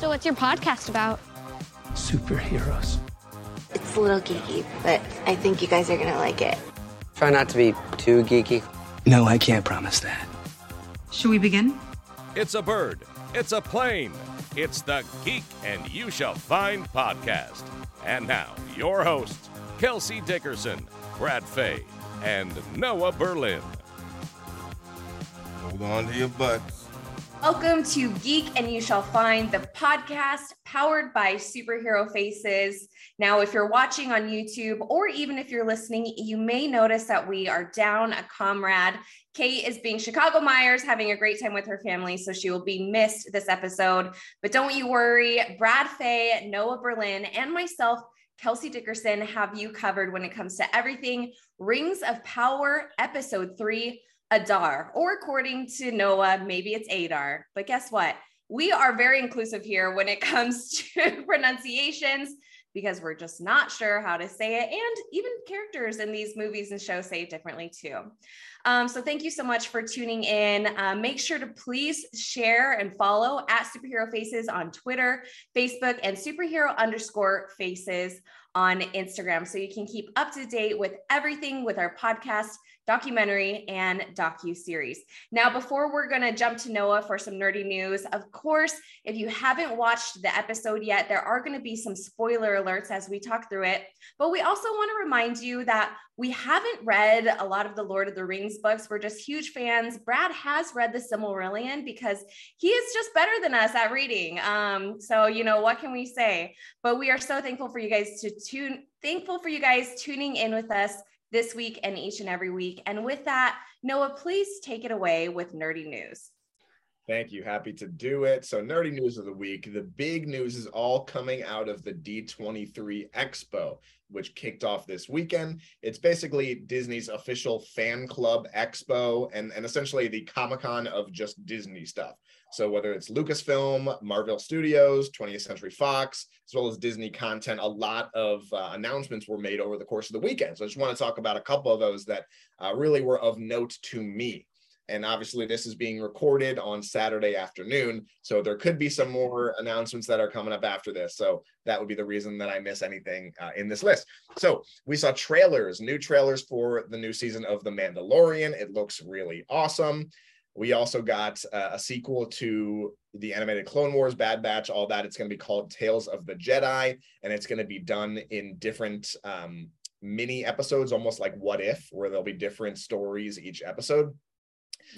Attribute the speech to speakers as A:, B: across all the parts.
A: So, what's your podcast about?
B: Superheroes.
C: It's a little geeky, but I think you guys are gonna like it.
D: Try not to be too geeky.
B: No, I can't promise that.
E: Should we begin?
F: It's a bird. It's a plane. It's the Geek and You Shall Find podcast. And now, your hosts, Kelsey Dickerson, Brad Fay, and Noah Berlin.
G: Hold on to your butts.
H: Welcome to Geek and You Shall Find, the podcast powered by Superhero Faces. Now, if you're watching on YouTube or even if you're listening, you may notice that we are down a comrade. Kate is being Chicago Myers, having a great time with her family, so she will be missed this episode. But don't you worry, Brad Fay, Noah Berlin, and myself. Kelsey Dickerson have you covered when it comes to everything Rings of Power, episode three Adar, or according to Noah, maybe it's Adar. But guess what? We are very inclusive here when it comes to pronunciations because we're just not sure how to say it. And even characters in these movies and shows say it differently too. Um, so thank you so much for tuning in. Uh, make sure to please share and follow at Superhero Faces on Twitter, Facebook, and Superhero underscore Faces on Instagram so you can keep up to date with everything with our podcast documentary and docu series. Now, before we're going to jump to Noah for some nerdy news, of course, if you haven't watched the episode yet, there are going to be some spoiler alerts as we talk through it. But we also want to remind you that we haven't read a lot of the Lord of the Rings books. We're just huge fans. Brad has read the Silmarillion because he is just better than us at reading. Um, so, you know, what can we say? But we are so thankful for you guys to tune, thankful for you guys tuning in with us this week and each and every week. And with that, Noah, please take it away with nerdy news.
G: Thank you. Happy to do it. So, nerdy news of the week. The big news is all coming out of the D23 Expo, which kicked off this weekend. It's basically Disney's official fan club expo and, and essentially the Comic Con of just Disney stuff. So whether it's Lucasfilm, Marvel Studios, 20th Century Fox, as well as Disney content, a lot of uh, announcements were made over the course of the weekend. So I just want to talk about a couple of those that uh, really were of note to me. And obviously, this is being recorded on Saturday afternoon. So there could be some more announcements that are coming up after this. So that would be the reason that I miss anything uh, in this list. So we saw trailers, new trailers for the new season of The Mandalorian. It looks really awesome. We also got uh, a sequel to the animated Clone Wars, Bad Batch, all that. It's going to be called Tales of the Jedi, and it's going to be done in different um, mini episodes, almost like What If, where there'll be different stories each episode.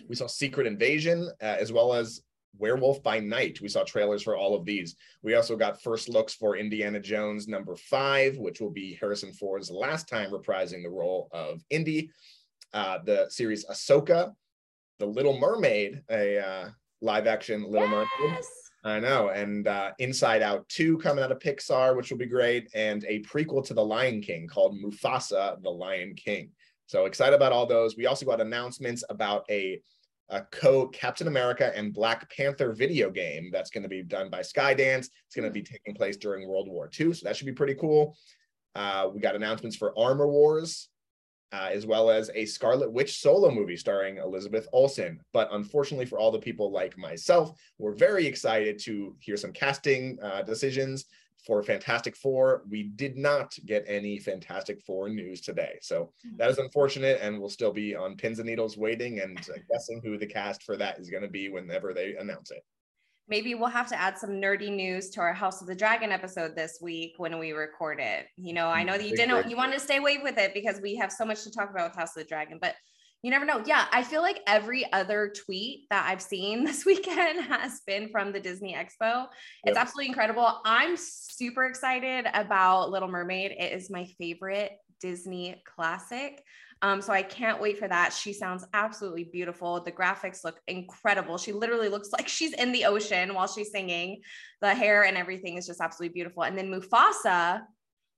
G: We saw Secret Invasion, uh, as well as Werewolf by Night. We saw trailers for all of these. We also got first looks for Indiana Jones number five, which will be Harrison Ford's last time reprising the role of Indy. Uh, the series Ahsoka, the Little Mermaid, a uh, live action Little yes! Mermaid. I know, and uh, Inside Out 2 coming out of Pixar, which will be great, and a prequel to The Lion King called Mufasa, The Lion King. So excited about all those. We also got announcements about a, a co Captain America and Black Panther video game that's going to be done by Skydance. It's going to be taking place during World War II, so that should be pretty cool. Uh, we got announcements for Armor Wars, uh, as well as a Scarlet Witch solo movie starring Elizabeth Olsen. But unfortunately, for all the people like myself, we're very excited to hear some casting uh, decisions for Fantastic Four. We did not get any Fantastic Four news today. So hmm. that is unfortunate, and we'll still be on pins and needles waiting and uh, guessing who the cast for that is going to be whenever they announce it
H: maybe we'll have to add some nerdy news to our House of the Dragon episode this week when we record it. You know, I hmm, know that you didn't you wanted to stay away with it because we have so much to talk about with House of the Dragon, but you never know. Yeah, I feel like every other tweet that I've seen this weekend has been from the Disney Expo. It's yep. absolutely incredible. I'm super excited about Little Mermaid. It is my favorite Disney classic. Um, so I can't wait for that. She sounds absolutely beautiful. The graphics look incredible. She literally looks like she's in the ocean while she's singing. The hair and everything is just absolutely beautiful. And then Mufasa,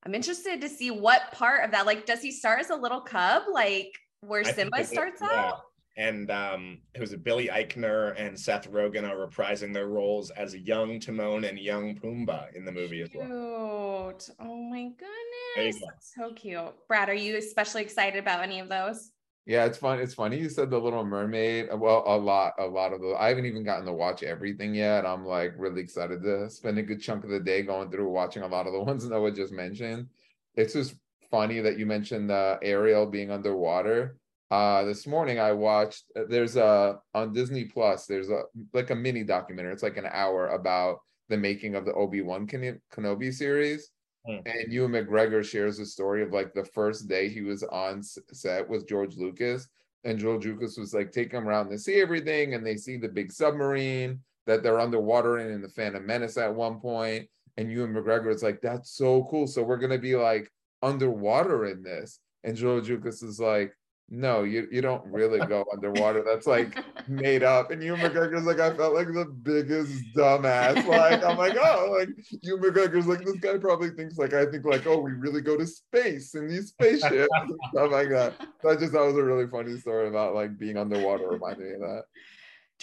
H: I'm interested to see what part of that, like, does he start as a little cub, like where Simba starts it, yeah. out?
G: and um, it was Billy Eichner and Seth Rogen are reprising their roles as young Timon and young Pumbaa in the movie as well.
H: Cute. Oh my goodness. So cute. Brad, are you especially excited about any of those?
A: Yeah, it's fun. It's funny you said the Little Mermaid. Well, a lot, a lot of the. I haven't even gotten to watch everything yet. I'm like really excited to spend a good chunk of the day going through watching a lot of the ones Noah just mentioned. It's just funny that you mentioned uh, Ariel being underwater. Uh, this morning I watched. Uh, there's a on Disney Plus. There's a like a mini documentary. It's like an hour about the making of the Obi Wan Kenobi series Mm. And Ewan McGregor shares a story of like the first day he was on set with George Lucas. And George Lucas was like, take him around to see everything. And they see the big submarine that they're underwater in in the Phantom Menace at one point. And Ewan McGregor is like, that's so cool. So we're going to be like underwater in this. And George Lucas is like, no, you, you don't really go underwater. That's like made up. And Ewan McGregor's like, I felt like the biggest dumbass. Like, I'm like, oh, like Ewan McGregor's like, this guy probably thinks like I think like, oh, we really go to space in these spaceships and stuff like that. So I just thought it was a really funny story about like being underwater, reminded me of that.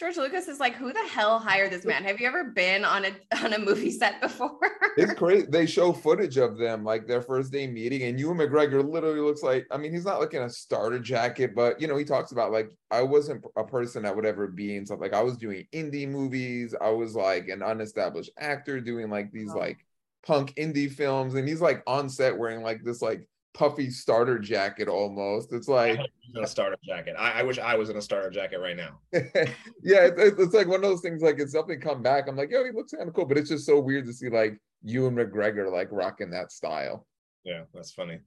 H: George Lucas is like, who the hell hired this man? Have you ever been on a on a movie set before?
A: it's crazy. They show footage of them like their first day meeting, and Ewan McGregor literally looks like I mean, he's not like in a starter jacket, but you know, he talks about like I wasn't a person that would ever be in stuff like I was doing indie movies. I was like an unestablished actor doing like these oh. like punk indie films, and he's like on set wearing like this like puffy starter jacket almost. It's like
G: a starter jacket. I, I, wish I was in a starter jacket right now.
A: yeah, it's, it's, like one of those things. Like it's definitely come back. I'm like, yo, he looks kind of cool, but it's just so weird to see like Ewan McGregor like rocking that style.
G: Yeah, that's funny.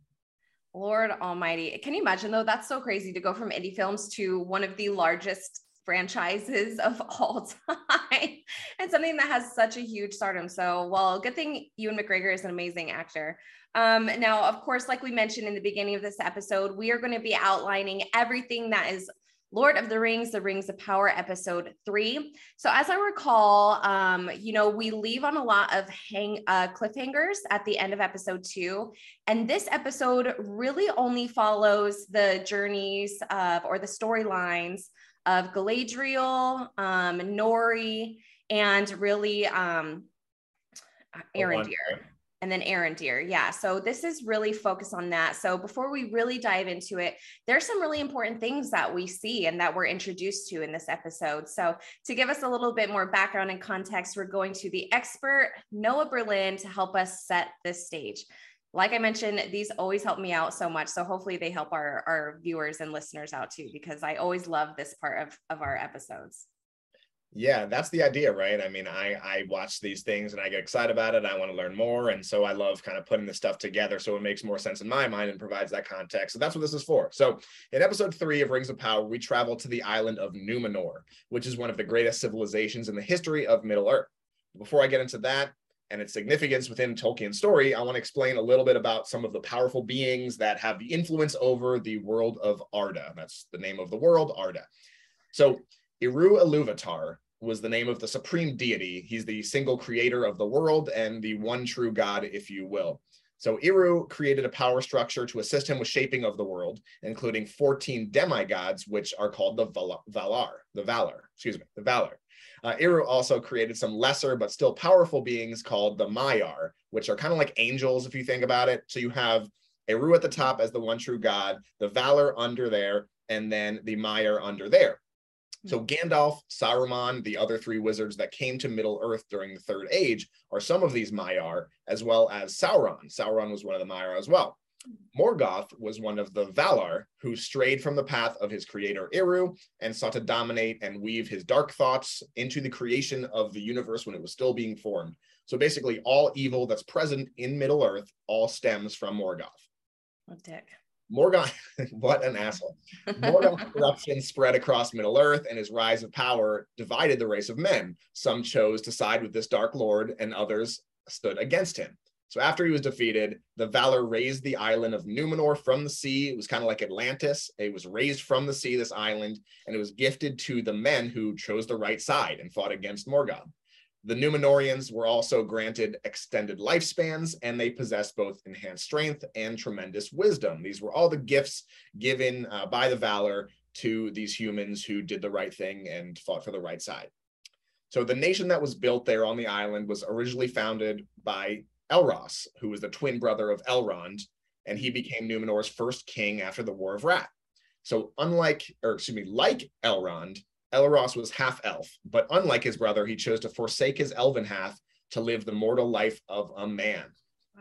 H: Lord Almighty, can you imagine though? That's so crazy to go from indie films to one of the largest franchises of all time and something that has such a huge stardom. So, well, good thing Ewan McGregor is an amazing actor. Um, now, of course, like we mentioned in the beginning of this episode, we are going to be outlining everything that is Lord of the Rings, The Rings of Power, episode three. So, as I recall, um, you know, we leave on a lot of hang uh, cliffhangers at the end of episode two, and this episode really only follows the journeys of or the storylines of Galadriel, um, Nori, and really um, Arondir and then Arondir. Yeah. So this is really focused on that. So before we really dive into it, there's some really important things that we see and that we're introduced to in this episode. So to give us a little bit more background and context, we're going to the expert Noah Berlin to help us set this stage. Like I mentioned, these always help me out so much. So hopefully they help our, our viewers and listeners out too, because I always love this part of, of our episodes.
G: Yeah that's the idea right? I mean i i watch these things and i get excited about it i want to learn more and so i love kind of putting this stuff together so it makes more sense in my mind and provides that context. So that's what this is for. So in episode three of rings of power we travel to the island of numenor which is one of the greatest civilizations in the history of middle earth before i get into that and its significance within Tolkien's story, I want to explain a little bit about some of the powerful beings that have the influence over the world of Arda. That's the name of the world, Arda. So, Eru Ilúvatar was the name of the supreme deity. He's the single creator of the world and the one true God, if you will. So Eru created a power structure to assist him with shaping of the world, including 14 demigods, which are called the Valar, the Valar, excuse me, the Valor. Uh, Eru also created some lesser but still powerful beings called the Maiar, which are kind of like angels if you think about it. So you have Eru at the top as the one true God, the Valor under there, and then the Maiar under there. So Gandalf, Saruman, the other three wizards that came to Middle Earth during the Third Age are some of these Maiar, as well as Sauron. Sauron was one of the Maiar as well. Morgoth was one of the Valar who strayed from the path of his creator Eru and sought to dominate and weave his dark thoughts into the creation of the universe when it was still being formed. So basically, all evil that's present in Middle Earth all stems from Morgoth.
H: What dick.
G: Morgoth, what an asshole. Morgoth's corruption spread across Middle Earth, and his rise of power divided the race of men. Some chose to side with this Dark Lord, and others stood against him. So after he was defeated, the Valar raised the island of Numenor from the sea. It was kind of like Atlantis. It was raised from the sea, this island, and it was gifted to the men who chose the right side and fought against Morgoth. The Numenorians were also granted extended lifespans and they possessed both enhanced strength and tremendous wisdom. These were all the gifts given uh, by the Valar to these humans who did the right thing and fought for the right side. So the nation that was built there on the island was originally founded by Elros, who was the twin brother of Elrond, and he became Numenor's first king after the War of Wrath. So unlike, or excuse me, like Elrond, Elros was half elf, but unlike his brother, he chose to forsake his elven half to live the mortal life of a man.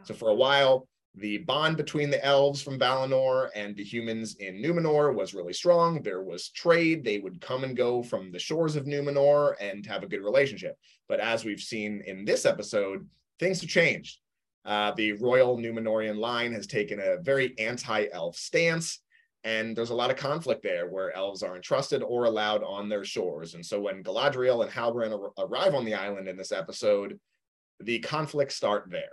G: So for a while, the bond between the elves from Valinor and the humans in Numenor was really strong. There was trade. They would come and go from the shores of Numenor and have a good relationship. But as we've seen in this episode, things have changed. Uh, the royal Numenorian line has taken a very anti elf stance. And there's a lot of conflict there where elves aren't trusted or allowed on their shores. And so when Galadriel and Halbrand ar- arrive on the island in this episode, the conflicts start there.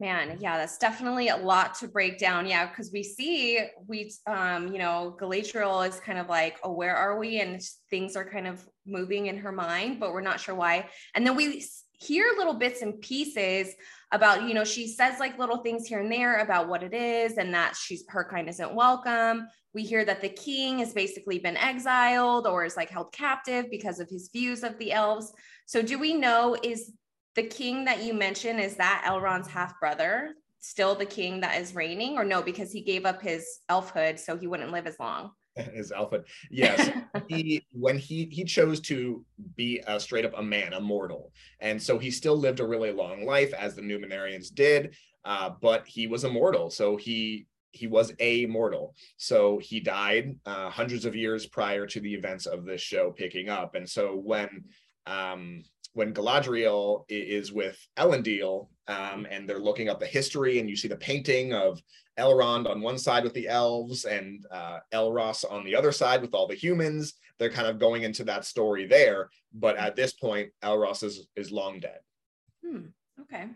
H: Man, yeah, that's definitely a lot to break down. Yeah, because we see we, um, you know, Galadriel is kind of like, oh, where are we? And things are kind of moving in her mind, but we're not sure why. And then we hear little bits and pieces about, you know, she says like little things here and there about what it is, and that she's her kind isn't welcome. We hear that the king has basically been exiled or is like held captive because of his views of the elves. So, do we know is the king that you mentioned is that Elrond's half brother still the king that is reigning or no because he gave up his elfhood so he wouldn't live as long
G: his elfhood yes he when he he chose to be a straight up a man a mortal. And so he still lived a really long life as the numenarians did uh, but he was immortal. So he he was a mortal. So he died uh, hundreds of years prior to the events of this show picking up. And so when um when Galadriel is with Elendil um, and they're looking up the history, and you see the painting of Elrond on one side with the elves and uh, Elros on the other side with all the humans. They're kind of going into that story there, but at this point, Elros is is long dead.
H: Hmm. Okay.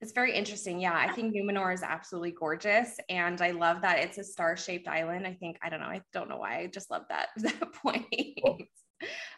H: It's very interesting. Yeah, I think Numenor is absolutely gorgeous, and I love that it's a star-shaped island. I think I don't know. I don't know why. I just love that that point.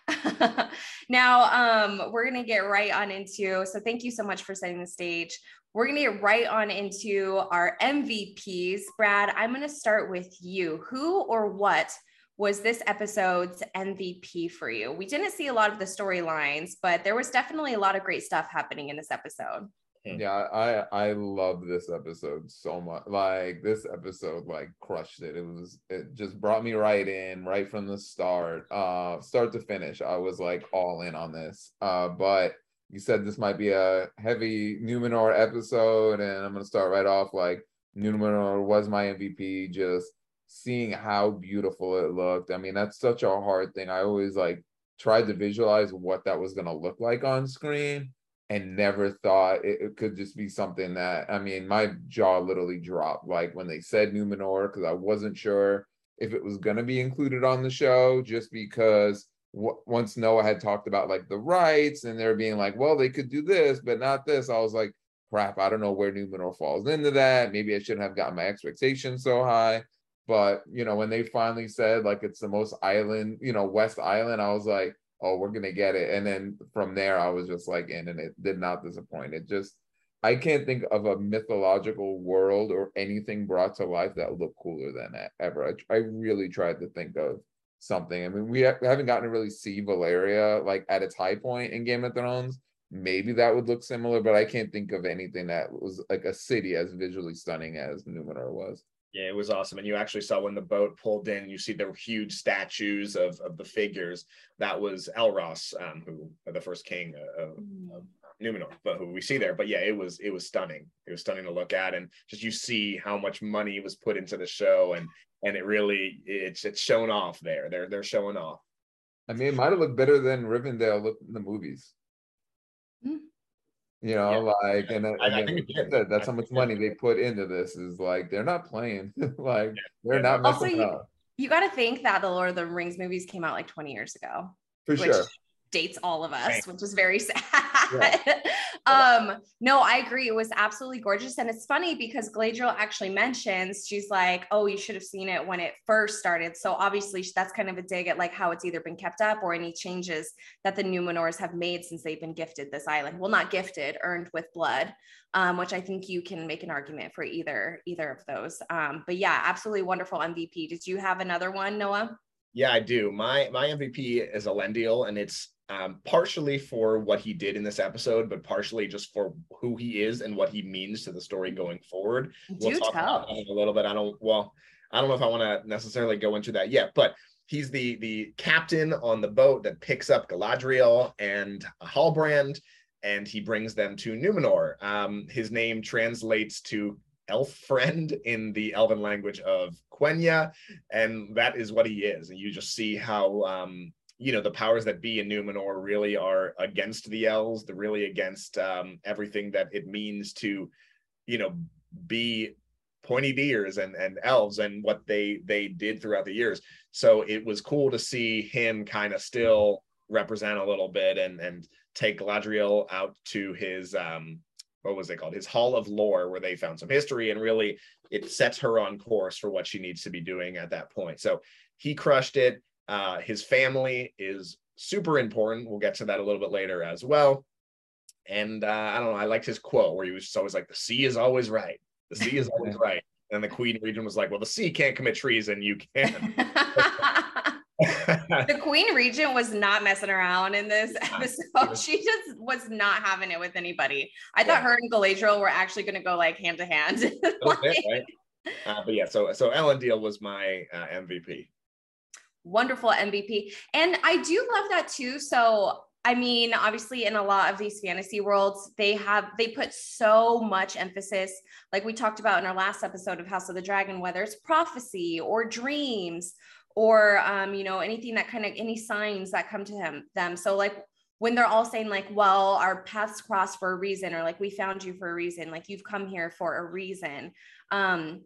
H: Now um, we're going to get right on into so thank you so much for setting the stage we're going to get right on into our mvps brad i'm going to start with you who or what was this episode's mvp for you we didn't see a lot of the storylines but there was definitely a lot of great stuff happening in this episode
A: Hmm. Yeah, I I love this episode so much. Like this episode like crushed it. It was it just brought me right in right from the start. Uh start to finish. I was like all in on this. Uh but you said this might be a heavy Numenor episode and I'm to start right off like Numenor was my MVP just seeing how beautiful it looked. I mean, that's such a hard thing. I always like tried to visualize what that was to look like on screen and never thought it, it, could just be something that I mean, my jaw literally dropped like when they said Numenor because I wasn't sure if it was to be included on the show just because once Noah had talked about like the rights and they're being like, well, they could do this, but not this. I was like, crap, I don't know where Numenor falls into that. Maybe I shouldn't have gotten my expectations so high. But you know, when they finally said like it's the most island, you know, West Island, I was like, oh, we're gonna get it. And then from there, I was just like in, and it did not disappoint. It just, I can't think of a mythological world or anything brought to life that looked cooler than that ever. I, I really tried to think of something. I mean, we, ha- we haven't gotten to really see Valyria like at its high point in Game of Thrones. Maybe that would look similar, but I can't think of anything that was like a city as visually stunning as Numenor was.
G: Yeah, it was awesome. And you actually saw when the boat pulled in, you see the huge statues of, of the figures. That was Elros, um, who the first king of, of Numenor, but who we see there. But yeah, it was it was stunning. It was stunning to look at, and just you see how much money was put into the show, and and it really it's it's shown off there. They're they're showing off.
A: I mean, it might have looked better than Rivendell looked in the movies. Mm you know yeah. like and, I, I think that, that's how much money they put into this is like they're not playing like they're yeah. not also
H: you, you got to think that the lord of the rings movies came out like 20 years ago
A: for sure
H: dates all of us, right. which is very sad. Yeah. um, no, I agree. It was absolutely gorgeous. And it's funny because Galadriel actually mentions, she's like, oh, you should have seen it when it first started. So obviously that's kind of a dig at like how it's either been kept up or any changes that the Numenors have made since they've been gifted this island. Well, not gifted, earned with blood. Um, which I think you can make an argument for either either of those. Um, but yeah, absolutely wonderful MVP. Did you have another one, Noah?
G: Yeah, I do. My my MVP is Elendil, and it's um, partially for what he did in this episode, but partially just for who he is and what he means to the story going forward.
H: Do we'll talk tell.
G: about a little bit. I don't. Well, I don't know if I want to necessarily go into that yet, but he's the the captain on the boat that picks up Galadriel and Halbrand, and he brings them to Numenor. Um, his name translates to elf friend in the elven language of Quenya, and that is what he is. And you just see how um, you know the powers that be in Numenor really are against the elves. They're really against um, everything that it means to, you know, be pointy ears and and elves and what they they did throughout the years. So it was cool to see him kind of still represent a little bit and and take Galadriel out to his um what was it called his hall of lore where they found some history and really it sets her on course for what she needs to be doing at that point so he crushed it uh his family is super important. We'll get to that a little bit later as well. And uh i don't know i liked his quote where he was just always like the sea is always right. The sea is always right. And the queen regent was like well the sea can't commit treason. You can.
H: The queen regent was not messing around in this episode. She just was not having it with anybody. I thought her and galadriel were actually going to go like hand to hand.
G: Like, right? uh, but yeah so so Elendil was my uh, mvp
H: wonderful MVP. And I do love that too. So, I mean, obviously, in a lot of these fantasy worlds, they have they put so much emphasis, like we talked about in our last episode of House of the Dragon, whether it's prophecy or dreams or um, you know anything that kind of any signs that come to them. Them. So, like when they're all saying like, "Well, our paths crossed for a reason," or like, "We found you for a reason," like you've come here for a reason. Um,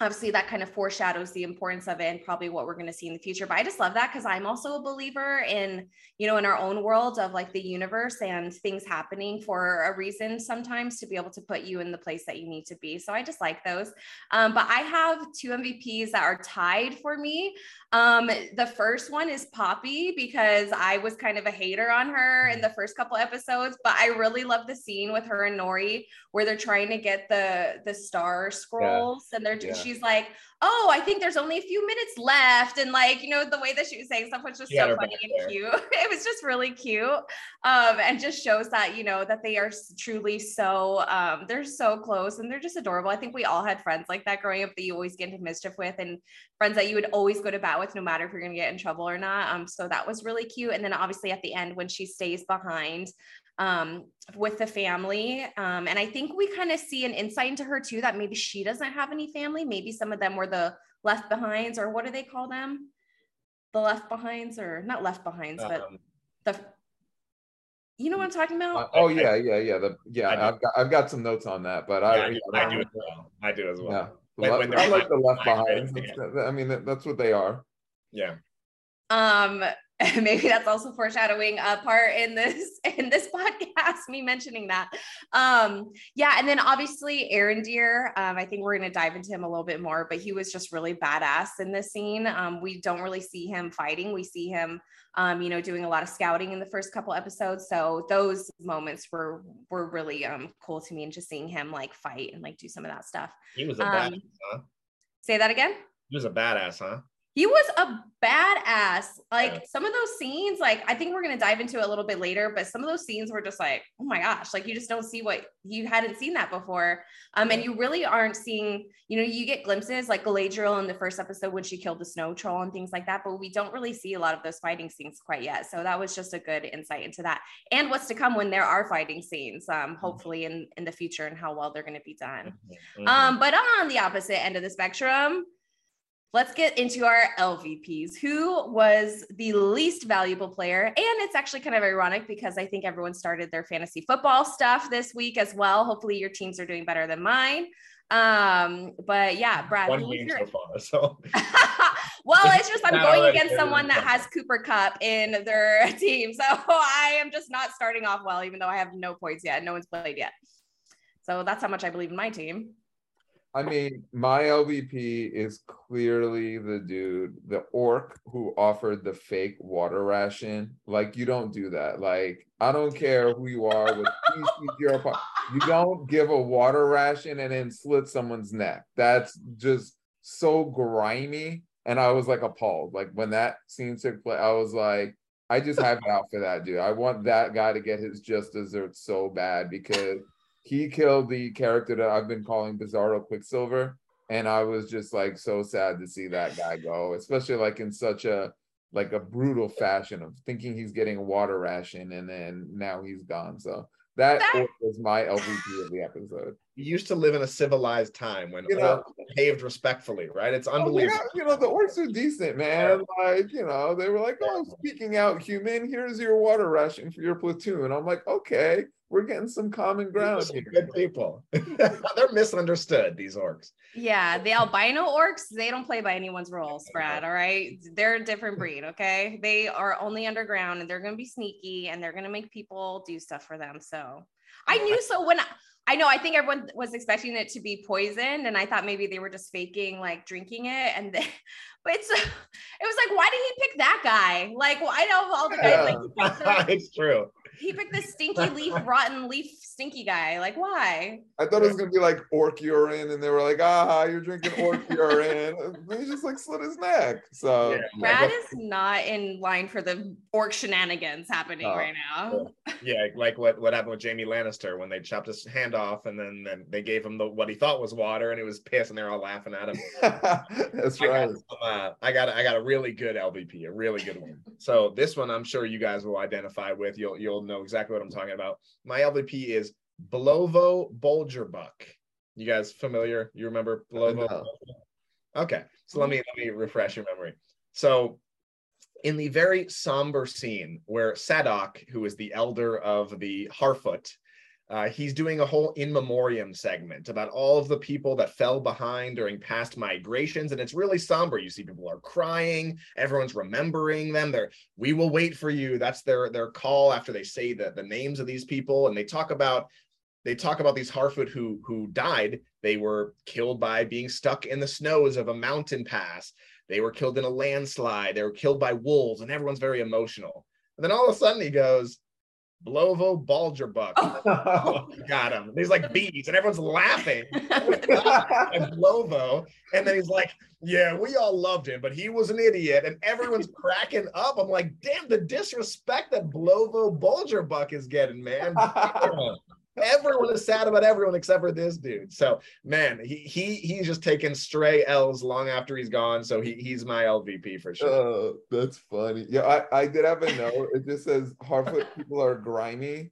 H: obviously that kind of foreshadows the importance of it and probably what we're going to see in the future but i just love that because i'm also a believer in you know in our own world of like the universe and things happening for a reason sometimes to be able to put you in the place that you need to be so i just like those um, but i have two mvps that are tied for me um, the first one is poppy because i was kind of a hater on her in the first couple episodes but i really love the scene with her and nori where they're trying to get the the star scrolls and they're
A: Yeah.
H: She's like, "Oh, I think there's only a few minutes left," and like you know the way that she was saying stuff was just
G: She
H: so funny and cute. It was just really cute, um, and just shows that you know that they are truly so um, they're so close and they're just adorable. I think we all had friends like that growing up that you always get into mischief with, and friends that you would always go to bat with, no matter if you're going to get in trouble or not. Um, so that was really cute. And then obviously at the end when she stays behind um, with the family. Um, and I think we kind of see an insight into her too that maybe she doesn't have any family. Maybe some of them were the left behinds, or what do they call them? The left behinds, or not left behinds, but
G: Um,
H: the you know what I'm talking
A: Uh,
H: about?
A: oh yeah, yeah, yeah. The yeah,
G: I do.
A: I've got I've got some notes on that, but
G: yeah,
A: I
G: I, do, I do as well i do as well
A: Yeah,
G: When-
A: Le-
G: when
A: I like the left
G: behind-
A: behind. I mean, that's what they are.
G: yeah
H: um maybe that's also foreshadowing a part in this in this podcast me mentioning that. Um yeah and then obviously Arondir um i think we're going to dive into him a little bit more but he was just really badass in this scene. Um we don't really see him fighting. We see him um you know doing a lot of scouting in the first couple episodes. So those moments were were really um cool to me and just seeing him like fight and like do some of that stuff.
G: He was a
H: Um,
G: badass huh?
H: say that again?
G: He was a badass huh
H: he was a badass. Like
G: Yeah.
H: some of those scenes, like I think we're gonna dive into it a little bit later, but some of those scenes were just like, oh my gosh, like you just don't see what you hadn't seen that before. Um, and you really aren't seeing, you know, you get glimpses like Galadriel in the first episode when she killed the snow troll and things like that, but we don't really see a lot of those fighting scenes quite yet. So that was just a good insight into that and what's to come when there are fighting scenes, um, hopefully in in the future and how well they're gonna be done.
G: Mhm.
H: Um, but on the opposite end of the spectrum, let's get into our LVPs. Who was the least valuable player? And it's actually kind of ironic because I think everyone started their fantasy football stuff this week as well. Hopefully, your teams are doing better than mine. Um, but yeah, Brad,
G: one game
H: your-
G: so far so
H: well, it's just I'm going against someone that has Cooper Kupp in their team. So I am just not starting off well, even though I have no points yet. No one's played yet. So that's how much I believe in my team.
A: I mean, my LVP is clearly the dude, the orc who offered the fake water ration. Like, you don't do that. Like, I don't care who you are with. You don't give a water ration and then slit someone's neck. That's just so grimy. And I was like appalled. Like when that scene took place, I was like, I just have it out for that dude. I want that guy to get his just desserts so bad because he killed the character that I've been calling Bizarro Quicksilver. and I was just like so sad to see that guy go, especially like in such a like a brutal fashion of thinking he's getting a water ration and then now he's gone. So that,
H: That-
A: was my LVP of the episode.
G: We used to live in a civilized time when
A: You know-
G: behaved respectfully, right? It's
A: Oh, they
G: unbelievable.
A: got- you know, the orcs are decent, man. Like, you know, they were like, oh, speaking out, human, here's your water ration for your platoon. I'm like, okay, we're getting some common ground
G: Some
A: here.
G: good people. They're misunderstood, these orcs.
H: Yeah, the albino orcs, they don't play by anyone's rules, Brad. All right. They're a different breed. Okay. They are only underground and they're going to be sneaky and they're going to make people do stuff for them. So I knew so when I, I know, I think everyone was expecting it to be poisoned and I thought maybe they were just faking like drinking it. And then, but it's, it was like, why did he pick that guy? Like, well, I know all the guys, like, he picked the,
G: it's true.
H: He picked the stinky leaf, rotten leaf, stinky guy. Like, why?
A: I thought it was gonna be like orc urine, and they were like, ah, you're drinking orc urine. And he just like slit his neck. So
G: Yeah.
H: Brad is not in line for the orc shenanigans happening
A: Oh,
H: right now.
G: Yeah, like what, what happened with Jaime Lannister when they chopped his hand off and then, then they gave him the what he thought was water and it was piss and they're all laughing at him.
A: that's
G: I got,
A: right.
G: some, uh, I got I got a really good LVP, a really good one. So this one I'm sure you guys will identify with. You'll you'll know exactly what I'm talking about. My LVP is Blovo Bulgerbuck. You guys familiar? You remember Blovo?
A: No.
G: Okay, so let mm-hmm. me let me refresh your memory. So in the very somber scene where Sadoc, who is the elder of the Harfoot, uh, he's doing a whole in memoriam segment about all of the people that fell behind during past migrations, and it's really somber. You see people are crying, everyone's remembering them. They're we will wait for you. That's their their call after they say the, the names of these people, and they talk about they talk about these Harfoot who who died. They were killed by being stuck in the snows of a mountain pass. They were killed in a landslide. They were killed by wolves, and everyone's very emotional. And then all of a sudden he goes, Blovo Bulgerbuck.
A: Oh.
G: Got him. He's like bees, and everyone's laughing. and Blovo. And then he's like, Yeah, we all loved him, but he was an idiot. And everyone's cracking up. I'm like, damn, the disrespect that Blovo Bulgerbuck is getting, man. Damn. Everyone is sad about everyone except for this dude. So man, he he he's just taking stray L's long after he's gone. So he he's my LVP for sure.
A: Oh, that's funny. Yeah, I, I did have a note. It just says Harfoot people are grimy.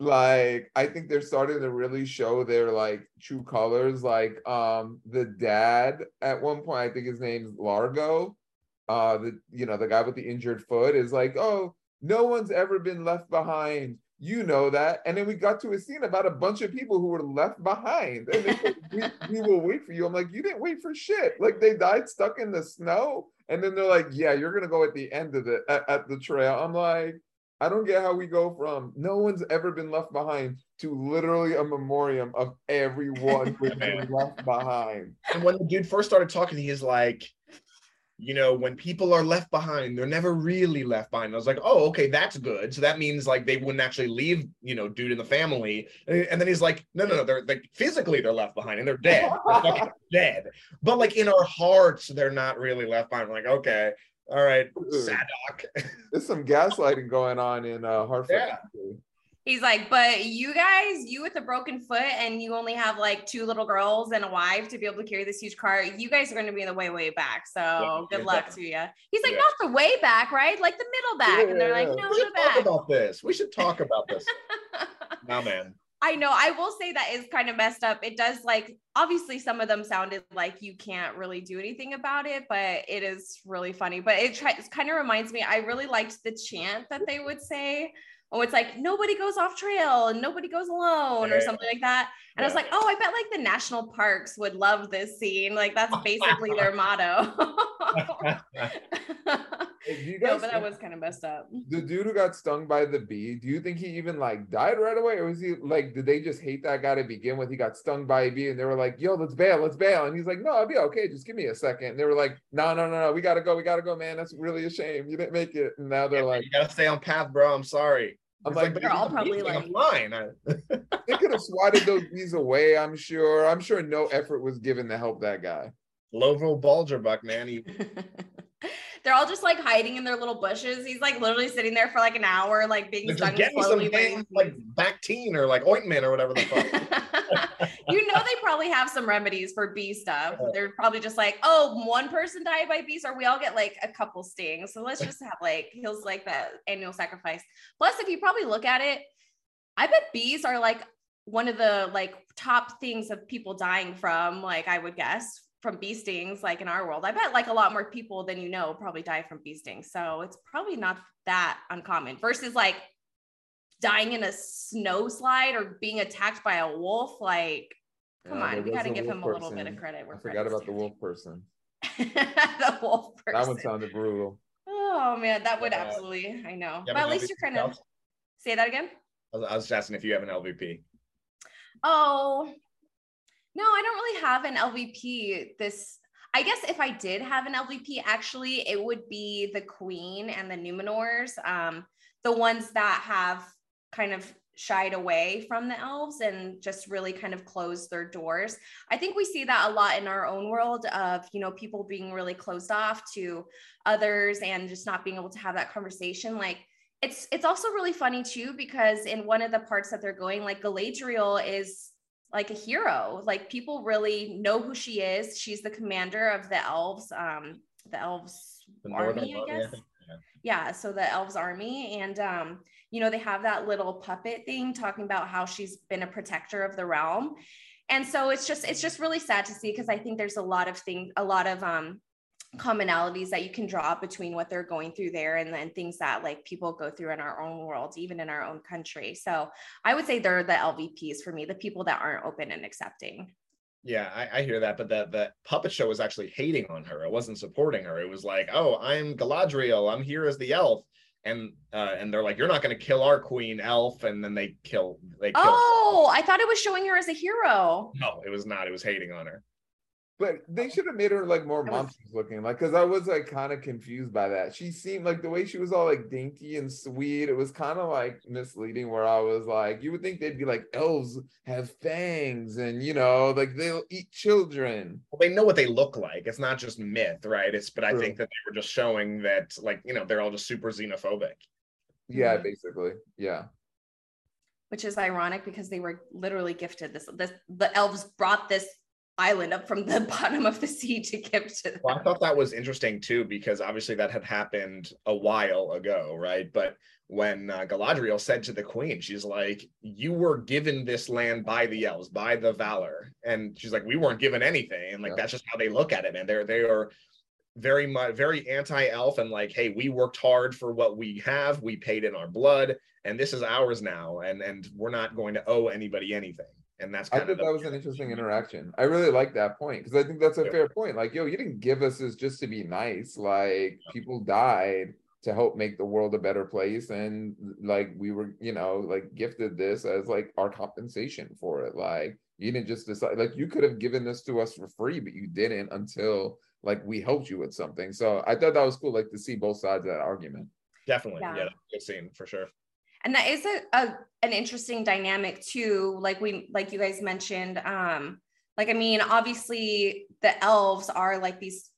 A: Like, I think they're starting to really show their like true colors. Like, um, the dad at one point, I think his name's Largo. Uh, the you know, the guy with the injured foot is like, oh, no one's ever been left behind. You know that. And then we got to a scene about a bunch of people who were left behind. And they said, we, we will wait for you. I'm like, you didn't wait for shit. Like they died stuck in the snow. And then they're like, yeah, you're gonna go at the end of the at, at the trail. I'm like, I don't get how we go from no one's ever been left behind to literally a memoriam of everyone who's been left behind.
G: And when the dude first started talking, he's like, you know, when people are left behind, they're never really left behind. I was like, oh, okay, that's good. So that means like they wouldn't actually leave, you know, dude in the family. And then he's like, no, no, no, they're like physically they're left behind and they're dead. They're fucking dead. But like in our hearts, they're not really left behind. I'm like, okay, all right, Sadoc.
A: There's some gaslighting going on in uh Hartford.
G: Yeah.
H: He's like, but you guys, you with a broken foot, and you only have like two little girls and a wife to be able to carry this huge car. You guys are going to be in the way, way back. So
G: Yeah,
H: good
G: yeah,
H: luck to you. He's like, not the way back, right? Like the middle back. and they're like, no,
G: we should talk
H: back.
G: about this. We should talk about this. nah, man.
H: I know. I will say that is kind of messed up. It does like obviously some of them sounded like you can't really do anything about it, but it is really funny. But it, try, it kind of reminds me. I really liked the chant that they would say. Oh, it's like nobody goes off trail and nobody goes alone or something like that. And I was like, oh, I bet like the national parks would love this scene. Like that's basically their motto.
A: Hey, do you
H: no, but that was kind of messed up.
A: the dude who got stung by the bee, do you think he even like died right away? Or was he like, did they just hate that guy to begin with? He got stung by a bee and they were like, yo, let's bail, let's bail. And he's like, no, I'll be okay. Just give me a second. And they were like, no, no, no, no, we gotta go, we gotta go, man. That's really a shame. You didn't make it. And now they're like,
G: you gotta stay on path, bro. I'm sorry.
A: I'm
G: It's
A: like,
G: but
H: They're all probably
G: beat me,
H: like-
G: I'm fine. I-
A: they could have swatted those bees away, I'm sure. I'm sure no effort was given to help that guy.
G: Blovo Bulgerbuck, man. He,
H: They're all just like hiding in their little bushes. He's like literally sitting there for like an hour, like being stung
G: get me some damn like Bactine or like ointment or whatever the fuck.
H: you know they probably have some remedies for bee stuff. They're probably just like, oh, one person died by bees, or we all get like a couple stings. So let's just have like heals like that annual sacrifice. Plus, if you probably look at it, I bet bees are like one of the like top things of people dying from, like I would guess from bee stings, like in our world. I bet like a lot more people than you know probably die from bee stings. So it's probably not that uncommon versus like dying in a snow slide or being attacked by a wolf. Like, come
A: Yeah,
H: on, we got to give
A: wolf
H: him a little bit of credit. where
A: I forgot about the wolf person.
H: the wolf person.
A: That one sounded brutal.
H: Oh man, that would
G: Uh,
H: absolutely. I know,
G: Yeah,
H: but at least you're kind of. Say that again.
G: I was, I was just asking if you have an LVP.
H: Oh, no, I don't really have an LVP. This, I guess, if I did have an LVP, actually, it would be the Queen and the Numenors, um, the ones that have kind of shied away from the elves and just really kind of closed their doors. I think we see that a lot in our own world of, you know, people being really closed off to others and just not being able to have that conversation. Like, it's it's also really funny too because in one of the parts that they're going like galadriel is like a hero like people really know who she is she's the commander of the elves um the elves
G: The
H: army
G: Northern
H: i
G: Army, I
H: guess.
G: Yeah.
H: yeah so the elves army and um you know they have that little puppet thing talking about how she's been a protector of the realm and so it's just it's just really sad to see because i think there's a lot of things a lot of um commonalities that you can draw between what they're going through there and then things that like people go through in our own world even in our own country so i would say they're the lvps for me the people that aren't open and accepting
G: Yeah, I, I hear that, but the the puppet show was actually hating on her. It wasn't supporting her. It was like, oh, I'm Galadriel. I'm here as the elf, and uh, and they're like, you're not going to kill our queen elf, and then they kill they kill.
H: oh i thought it was showing her as a hero
G: No, it was not. It was hating on her.
A: But they should have made her like more monstrous looking, like because I was like kind of confused by that. She seemed like the way she was all like dainty and sweet. It was kind of like misleading. Where I was like, you would think they'd be like elves have fangs and you know like they'll eat children.
G: Well, they know what they look like. It's not just myth, right? It's but I think that they were just showing that, like you know, they're all just super xenophobic.
A: Yeah,
H: Mhm.
A: basically. Yeah.
H: which is ironic because they were literally gifted this this the elves brought this island up from the bottom of the sea to give to them.
G: Well, I thought that was interesting too, because obviously that had happened a while ago, right? But when uh, Galadriel said to the queen, she's like, "You were given this land by the elves, by the Valor," and she's like, "We weren't given anything," and like
A: Yeah.
G: that's just how they look at it, man. They're they are very much very anti-elf and like, hey, we worked hard for what we have, we paid in our blood, and this is ours now, and and we're not going to owe anybody anything. And that's
A: I
G: kind
A: thought
G: of the-
A: that was an interesting interaction. I really like that point because I think that's a
G: Yeah.
A: fair point. Like, yo, you didn't give us this just to be nice. Like, people died to help make the world a better place, and like we were, you know, like gifted this as like our compensation for it. Like, you didn't just decide. Like, you could have given this to us for free, but you didn't until like we helped you with something. So I thought that was cool, like to see both sides of that argument.
G: definitely
H: Yeah.
G: yeah, good scene for sure.
H: And that is a, a an interesting dynamic too like we like you guys mentioned um like i mean obviously the elves are like these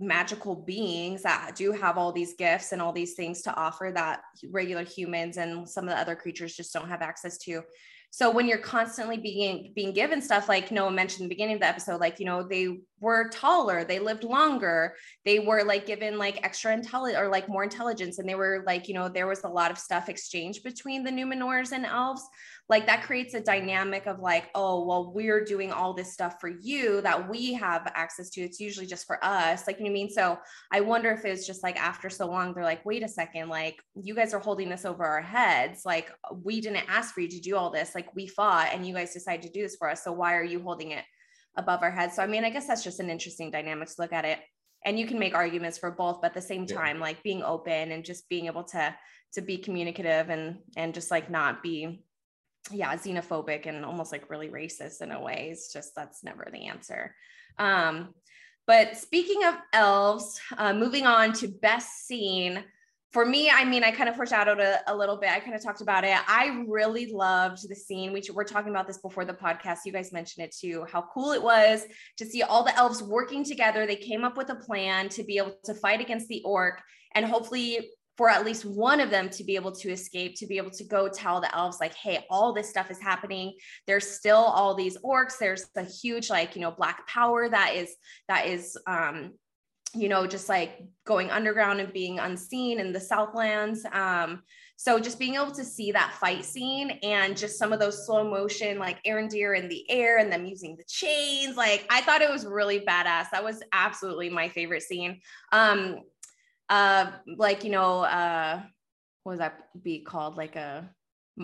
H: magical beings that do have all these gifts and all these things to offer that regular humans and some of the other creatures just don't have access to so when you're constantly being being given stuff like noah mentioned in the beginning of the episode like you know they were taller they lived longer they were like given like extra intelligence or like more intelligence and they were like you know there was a lot of stuff exchanged between the numenors and elves like that creates a dynamic of like oh well we're doing all this stuff for you that we have access to. It's usually just for us. Like you know what i mean? So i wonder if it's just like after so long they're like wait a second like you guys are holding this over our heads. Like we didn't ask for you to do all this. Like we fought and you guys decided to do this for us. So why are you holding it above our heads? So i mean i guess that's just an interesting dynamic to look at it. And you can make arguments for both but at the same
A: Yeah.
H: time like being open and just being able to to be communicative and and just like not be yeah xenophobic and almost like really racist in a way. It's just that's never the answer. Um but speaking of elves uh, moving on to best scene. For me i mean i kind of foreshadowed a, a little bit. I kind of talked about it. I really loved the scene. We were talking about this before the podcast. You guys mentioned it too how cool it was to see all the elves working together. They came up with a plan to be able to fight against the orc and hopefully for at least one of them to be able to escape, to be able to go tell the elves, like, hey, all this stuff is happening. There's still all these orcs. There's a huge, like, you know, black power that is, that is, um, you know, just like going underground and being unseen in the Southlands. Um, so just being able to see that fight scene and just some of those slow motion, like Arondir in the air and them using the chains, like I thought it was really badass. That was absolutely my favorite scene. Um, uh, like you know, uh, what would that be called? Like a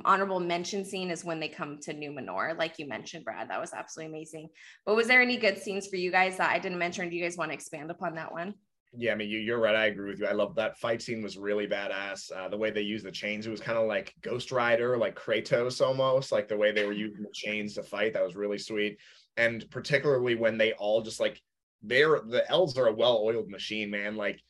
H: honorable mention scene is when they come to Numenor, like you mentioned, Brad. That was absolutely amazing. But was there any good scenes for you guys that I didn't mention? Do you guys want to expand upon that one?
G: Yeah, I mean, you, you're right. I agree with you. I love that fight scene was really badass. Uh, the way they used the chains, it was kind of like Ghost Rider, like Kratos almost, like the way they were using the chains to fight. That was really sweet. And particularly when they all just like, they're the elves are a well-oiled machine, man. Like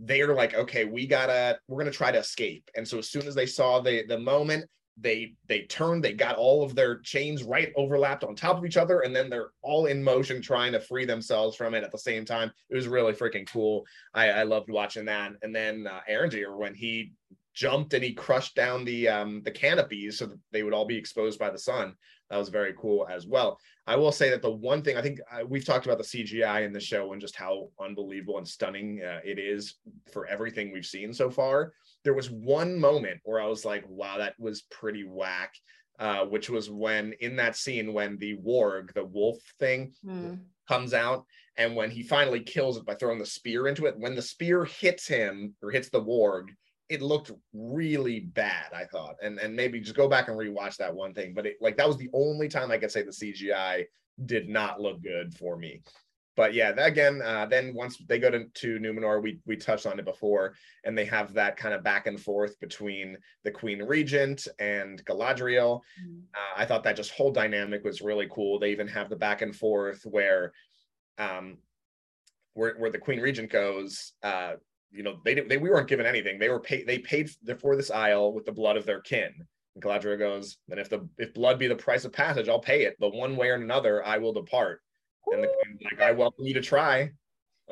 G: they're like, okay, we gotta, we're gonna try to escape. And so as soon as they saw the the moment, they they turned, they got all of their chains right overlapped on top of each other, and then they're all in motion trying to free themselves from it at the same time. It was really freaking cool. I, I loved watching that. And then uh, Arondir, when he jumped and he crushed down the um the canopies so that they would all be exposed by the sun that was very cool as well i will say that the one thing i think uh, we've talked about the cgi in the show and just how unbelievable and stunning uh, it is for everything we've seen so far there was one moment where i was like wow that was pretty whack uh, which was when in that scene when the warg the wolf thing mm. comes out and when he finally kills it by throwing the spear into it when the spear hits him or hits the warg it looked really bad i thought. And and maybe just go back and rewatch that one thing but it like that was the only time i could say the cgi did not look good for me. But yeah again uh, then once they go to, to numenor we we touched on it before and they have that kind of back and forth between the queen regent and galadriel. Mm-hmm. uh, i thought that just whole dynamic was really cool. They even have the back and forth where um where, where the queen regent goes uh you know, they didn't they we weren't given anything. They were paid. They paid for this isle with the blood of their kin. And Galadriel goes, and if the if blood be the price of passage, I'll pay it. But one way or another, I will depart. And the queen's like, I welcome you to try.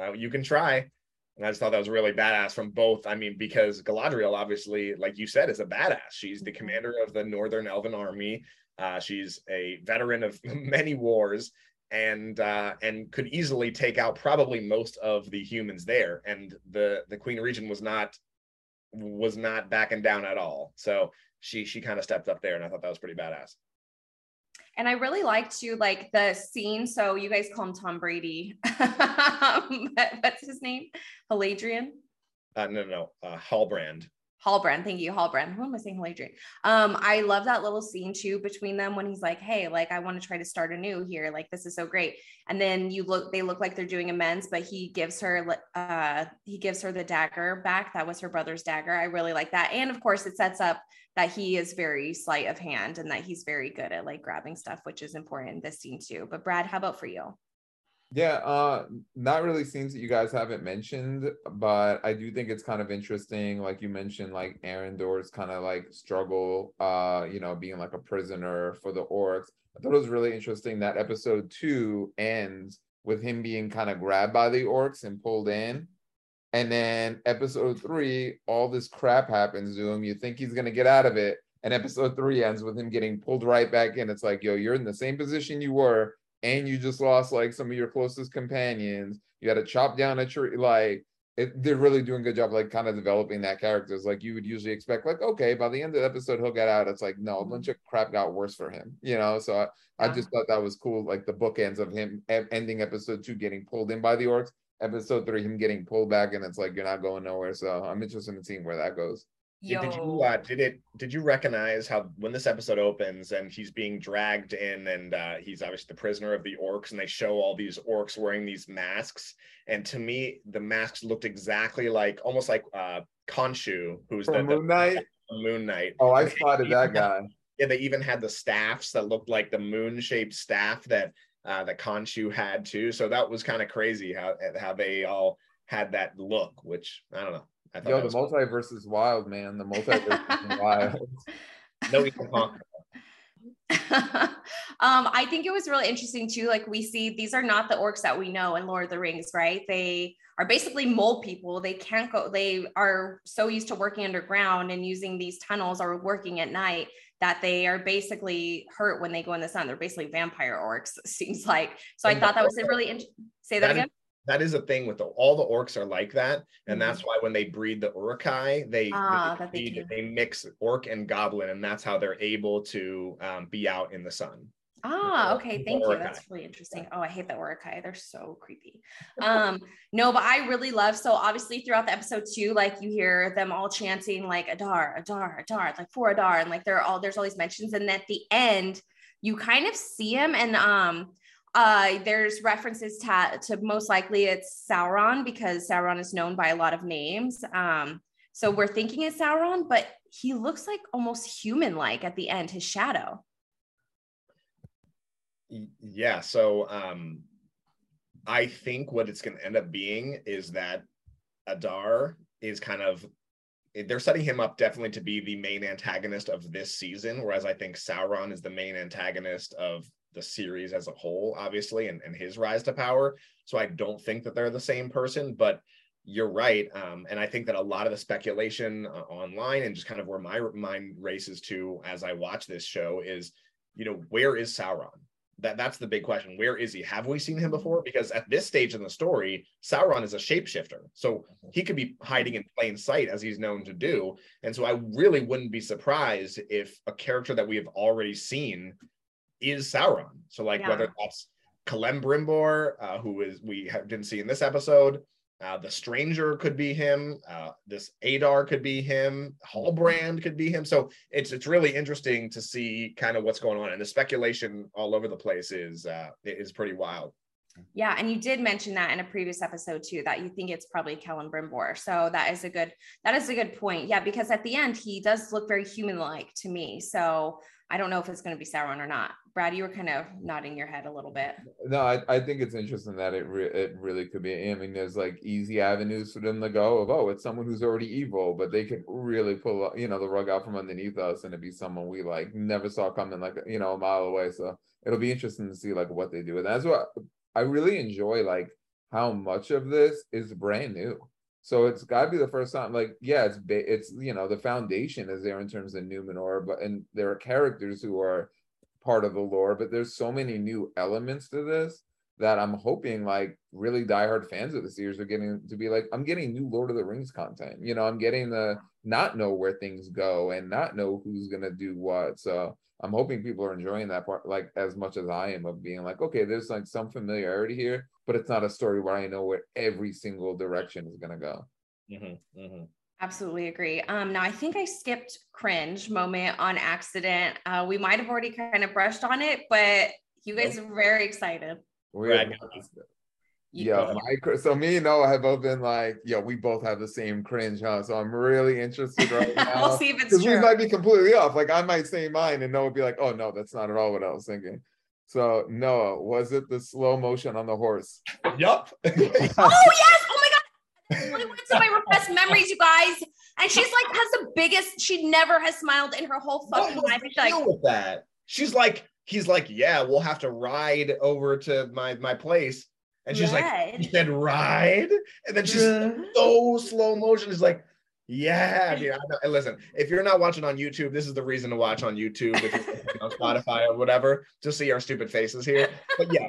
G: Uh, you can try. And I just thought that was really badass from both. I mean, because Galadriel, obviously, like you said, is a badass. She's the mm-hmm. commander of the Northern Elven Army. Uh, she's a veteran of many wars and uh, and could easily take out probably most of the humans there. And the the Queen Regent was not was not backing down at all. So she she kind of stepped up there, and I thought that was pretty badass.
H: And I really liked you like the scene. So you guys call him Tom Brady. What's his name? Haladrian.
G: Uh, no, no, no. Uh, Halbrand.
H: Halbrand, thank you, Halbrand. Who am I saying Haladrian? Um, I love that little scene too between them when he's like, "Hey, like I want to try to start anew here. Like this is so great." And then you look, they look like they're doing amends, but he gives her, uh, he gives her the dagger back. That was her brother's dagger. I really like that, and of course, it sets up that he is very sleight of hand and that he's very good at like grabbing stuff, which is important in this scene too. But Brad, how about for you?
A: Yeah, uh not really scenes that you guys haven't mentioned, but I do think it's kind of interesting. Like you mentioned, like Aaron Arondir's kind of like struggle, uh, you know, being like a prisoner for the orcs. I thought it was really interesting that episode two ends with him being kind of grabbed by the orcs and pulled in. And then episode three, all this crap happens to him. You think he's gonna get out of it. And episode three ends with him getting pulled right back in. It's like, yo, you're in the same position you were and you just lost like some of your closest companions. You had to chop down a tree. Like it, they're really doing a good job, like kind of developing that characters. Like you would usually expect, like okay, by the end of the episode he'll get out. It's like no, a bunch mm-hmm. of crap got worse for him. You know, so I, yeah. I just thought that was cool. Like the bookends of him ending episode two getting pulled in by the orcs. Episode three, him getting pulled back, and it's like you're not going nowhere. So I'm interested in seeing where that goes.
G: Yo. Did you uh, did it did you recognize how when this episode opens and he's being dragged in and uh, he's obviously the prisoner of the orcs and they show all these orcs wearing these masks and to me the masks looked exactly like almost like uh Khonshu who's
A: the, Moon Knight
G: Moon Knight.
A: Oh, I spotted that guy.
G: yeah, they even had the staffs that looked like the moon shaped staff that uh, that Khonshu had too. So that was kind of crazy how how they all had that look, which I don't know.
A: I Yo, the multiverse cool. is wild, man. The multiverse is wild. No, we can
H: conquer. um, I think it was really interesting too. Like we see these are not the orcs that we know in Lord of the Rings, right? They are basically mole people. They can't go, they are so used to working underground and using these tunnels or working at night that they are basically hurt when they go in the sun. They're basically vampire orcs, seems like. So I thought that was a really interesting. Say that,
G: That is-
H: again.
G: That is a thing with the, all the orcs are like that, and that's why when they breed the Uruk-hai, they
H: Mm-hmm. Ah,
G: they, breed- they mix orc and goblin, and that's how they're able to um, be out in the sun.
H: Ah, okay. Thank you. That's really interesting. Oh, I hate that Uruk-hai. They're so creepy. Um, no, but I really love so obviously throughout the episode too, like you hear them all chanting like Adar, Adar, Adar, like for Adar, and like they're all there's all these mentions, and at the end, you kind of see him and um uh there's references to, to most likely it's Sauron because Sauron is known by a lot of names. Um, so we're thinking it's Sauron, but he looks like almost human-like at the end, his shadow.
G: Yeah, so um I think what it's going to end up being is that Adar is kind of they're setting him up definitely to be the main antagonist of this season whereas I think Sauron is the main antagonist of the series as a whole obviously and, and his rise to power so I don't think that they're the same person but you're right um, and I think that a lot of the speculation uh, online and just kind of where my mind races to as I watch this show is you know where is Sauron that that's the big question. Where is he? Have we seen him before? Because at this stage in the story, Sauron is a shapeshifter. So he could be hiding in plain sight as he's known to do. And so I really wouldn't be surprised if a character that we have already seen is Sauron. So like
H: Yeah.
G: whether that's Celebrimbor, uh, who is we have, didn't see in this episode, uh, the Stranger could be him. Uh, this Adar could be him. Halbrand could be him. So it's it's really interesting to see kind of what's going on, and the speculation all over the place is uh, is pretty wild.
H: Yeah, and you did mention that in a previous episode too, that you think it's probably Celebrimbor. So that is a good that is a good point. Yeah, because at the end he does look very human-like to me. So I don't know if it's going to be Sauron or not. Brad, you were kind of nodding your head a little bit.
A: No, I, I think it's interesting that it re- it really could be. I mean, there's like easy avenues for them to go of oh, it's someone who's already evil, but they could really pull you know the rug out from underneath us and it'd be someone we like never saw coming like you know a mile away. So it'll be interesting to see like what they do. And that's what I really enjoy like how much of this is brand new. So it's got to be the first time. Like, yeah, it's it's you know the foundation is there in terms of Numenor, but and there are characters who are part of the lore, but there's so many new elements to this that I'm hoping like really diehard fans of the series are getting to be like, I'm getting new Lord of the Rings content. You know, I'm getting the not know where things go and not know who's gonna do what. So I'm hoping people are enjoying that part like as much as I am of being like, okay, there's like some familiarity here, but it's not a story where I know where every single direction is gonna go. Mm-hmm, mm-hmm.
H: Absolutely agree. Um, now I think I skipped cringe moment on accident. Uh, we might have already kind of brushed on it, but you guys are very excited.
A: We
G: Brad,
A: have- Yeah, my so me and Noah have both been like, yeah, we both have the same cringe, huh? So I'm really interested right now.
H: we'll see if it's
A: Because we might be completely off. Like I might say mine and Noah would be like, oh no, that's not at all what I was thinking. So Noah, was it the slow motion on the horse?
G: Yup.
H: Oh yes! Oh my god! That's really went to my repressed memories, you guys. And she's like has the biggest. She never has smiled in her whole fucking
G: was
H: life.
G: the
H: She's like,
G: deal with that? She's like, he's like, yeah, we'll have to ride over to my my place, and she's like,
H: "Red."
G: he said ride, and then she's so slow motion. Is like, yeah. I mean, I know, and listen, if you're not watching on YouTube, this is the reason to watch on YouTube. If you're on Spotify or whatever, to see our stupid faces here. But yeah,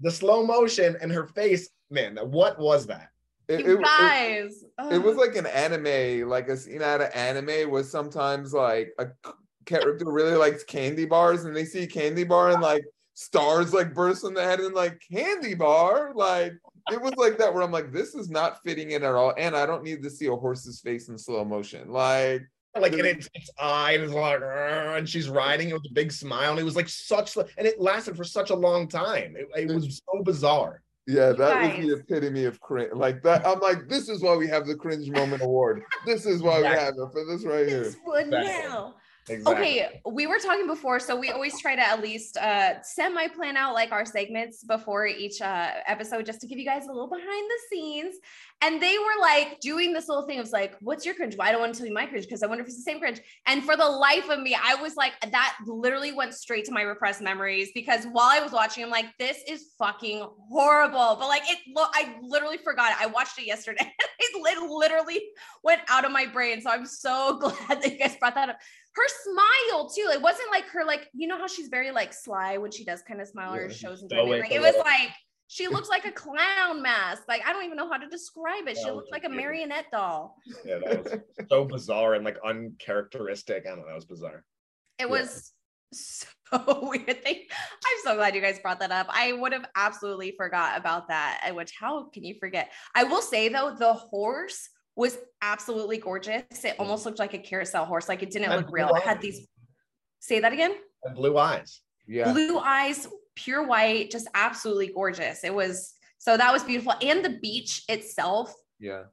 G: the slow motion and her face, man, what was that?
A: It,
H: You
A: it- it-
H: guys.
A: it was like an anime, like a scene out of anime was sometimes like a c- character really likes candy bars and they see candy bar and like stars like burst in the head and like candy bar. Like it was like that where I'm like, this is not fitting in at all. And I don't need to see a horse's face in slow motion. Like
G: Like, and it's its eye is like, and she's riding it with a big smile. And it was like such, and it lasted for such a long time. It, it was so bizarre.
A: Yeah,
H: You
A: that was the epitome of cringe. Like that, I'm like, this is why we have the cringe moment award. This is why we have it for this right here.
H: this one now.
G: Exactly.
H: Okay, we were talking before, so we always try to at least uh semi plan out like our segments before each uh episode just to give you guys a little behind the scenes. And they were like doing this little thing. Was like, what's your cringe? Well, I don't want to tell you my cringe because I wonder if it's the same cringe. And for the life of me, I was like, that literally went straight to my repressed memories because while I was watching, I'm like, this is fucking horrible. But like it I literally forgot. It. I watched it yesterday. it literally went out of my brain. So I'm so glad that you guys brought that up her smile too. It wasn't like her like you know how she's very like sly when she does kind of smile or shows and like, it was like she looks like a clown mask. Like I don't even know how to describe it. She looked like a marionette doll.
G: Yeah, that was so bizarre and like uncharacteristic. I don't know. That was bizarre.
H: It
A: Yeah.
H: was so weird. I'm so glad you guys brought that up. I would have absolutely forgot about that. and Which how can you forget? I will say though, the horse was absolutely gorgeous. It almost looked like a carousel horse. Like it didn't
G: And
H: look real.
G: blue
H: It had these. Say that again.
G: And blue eyes.
A: Yeah.
H: blue eyes, pure white, just absolutely gorgeous. It was so that was beautiful. And the beach itself,
A: Yeah.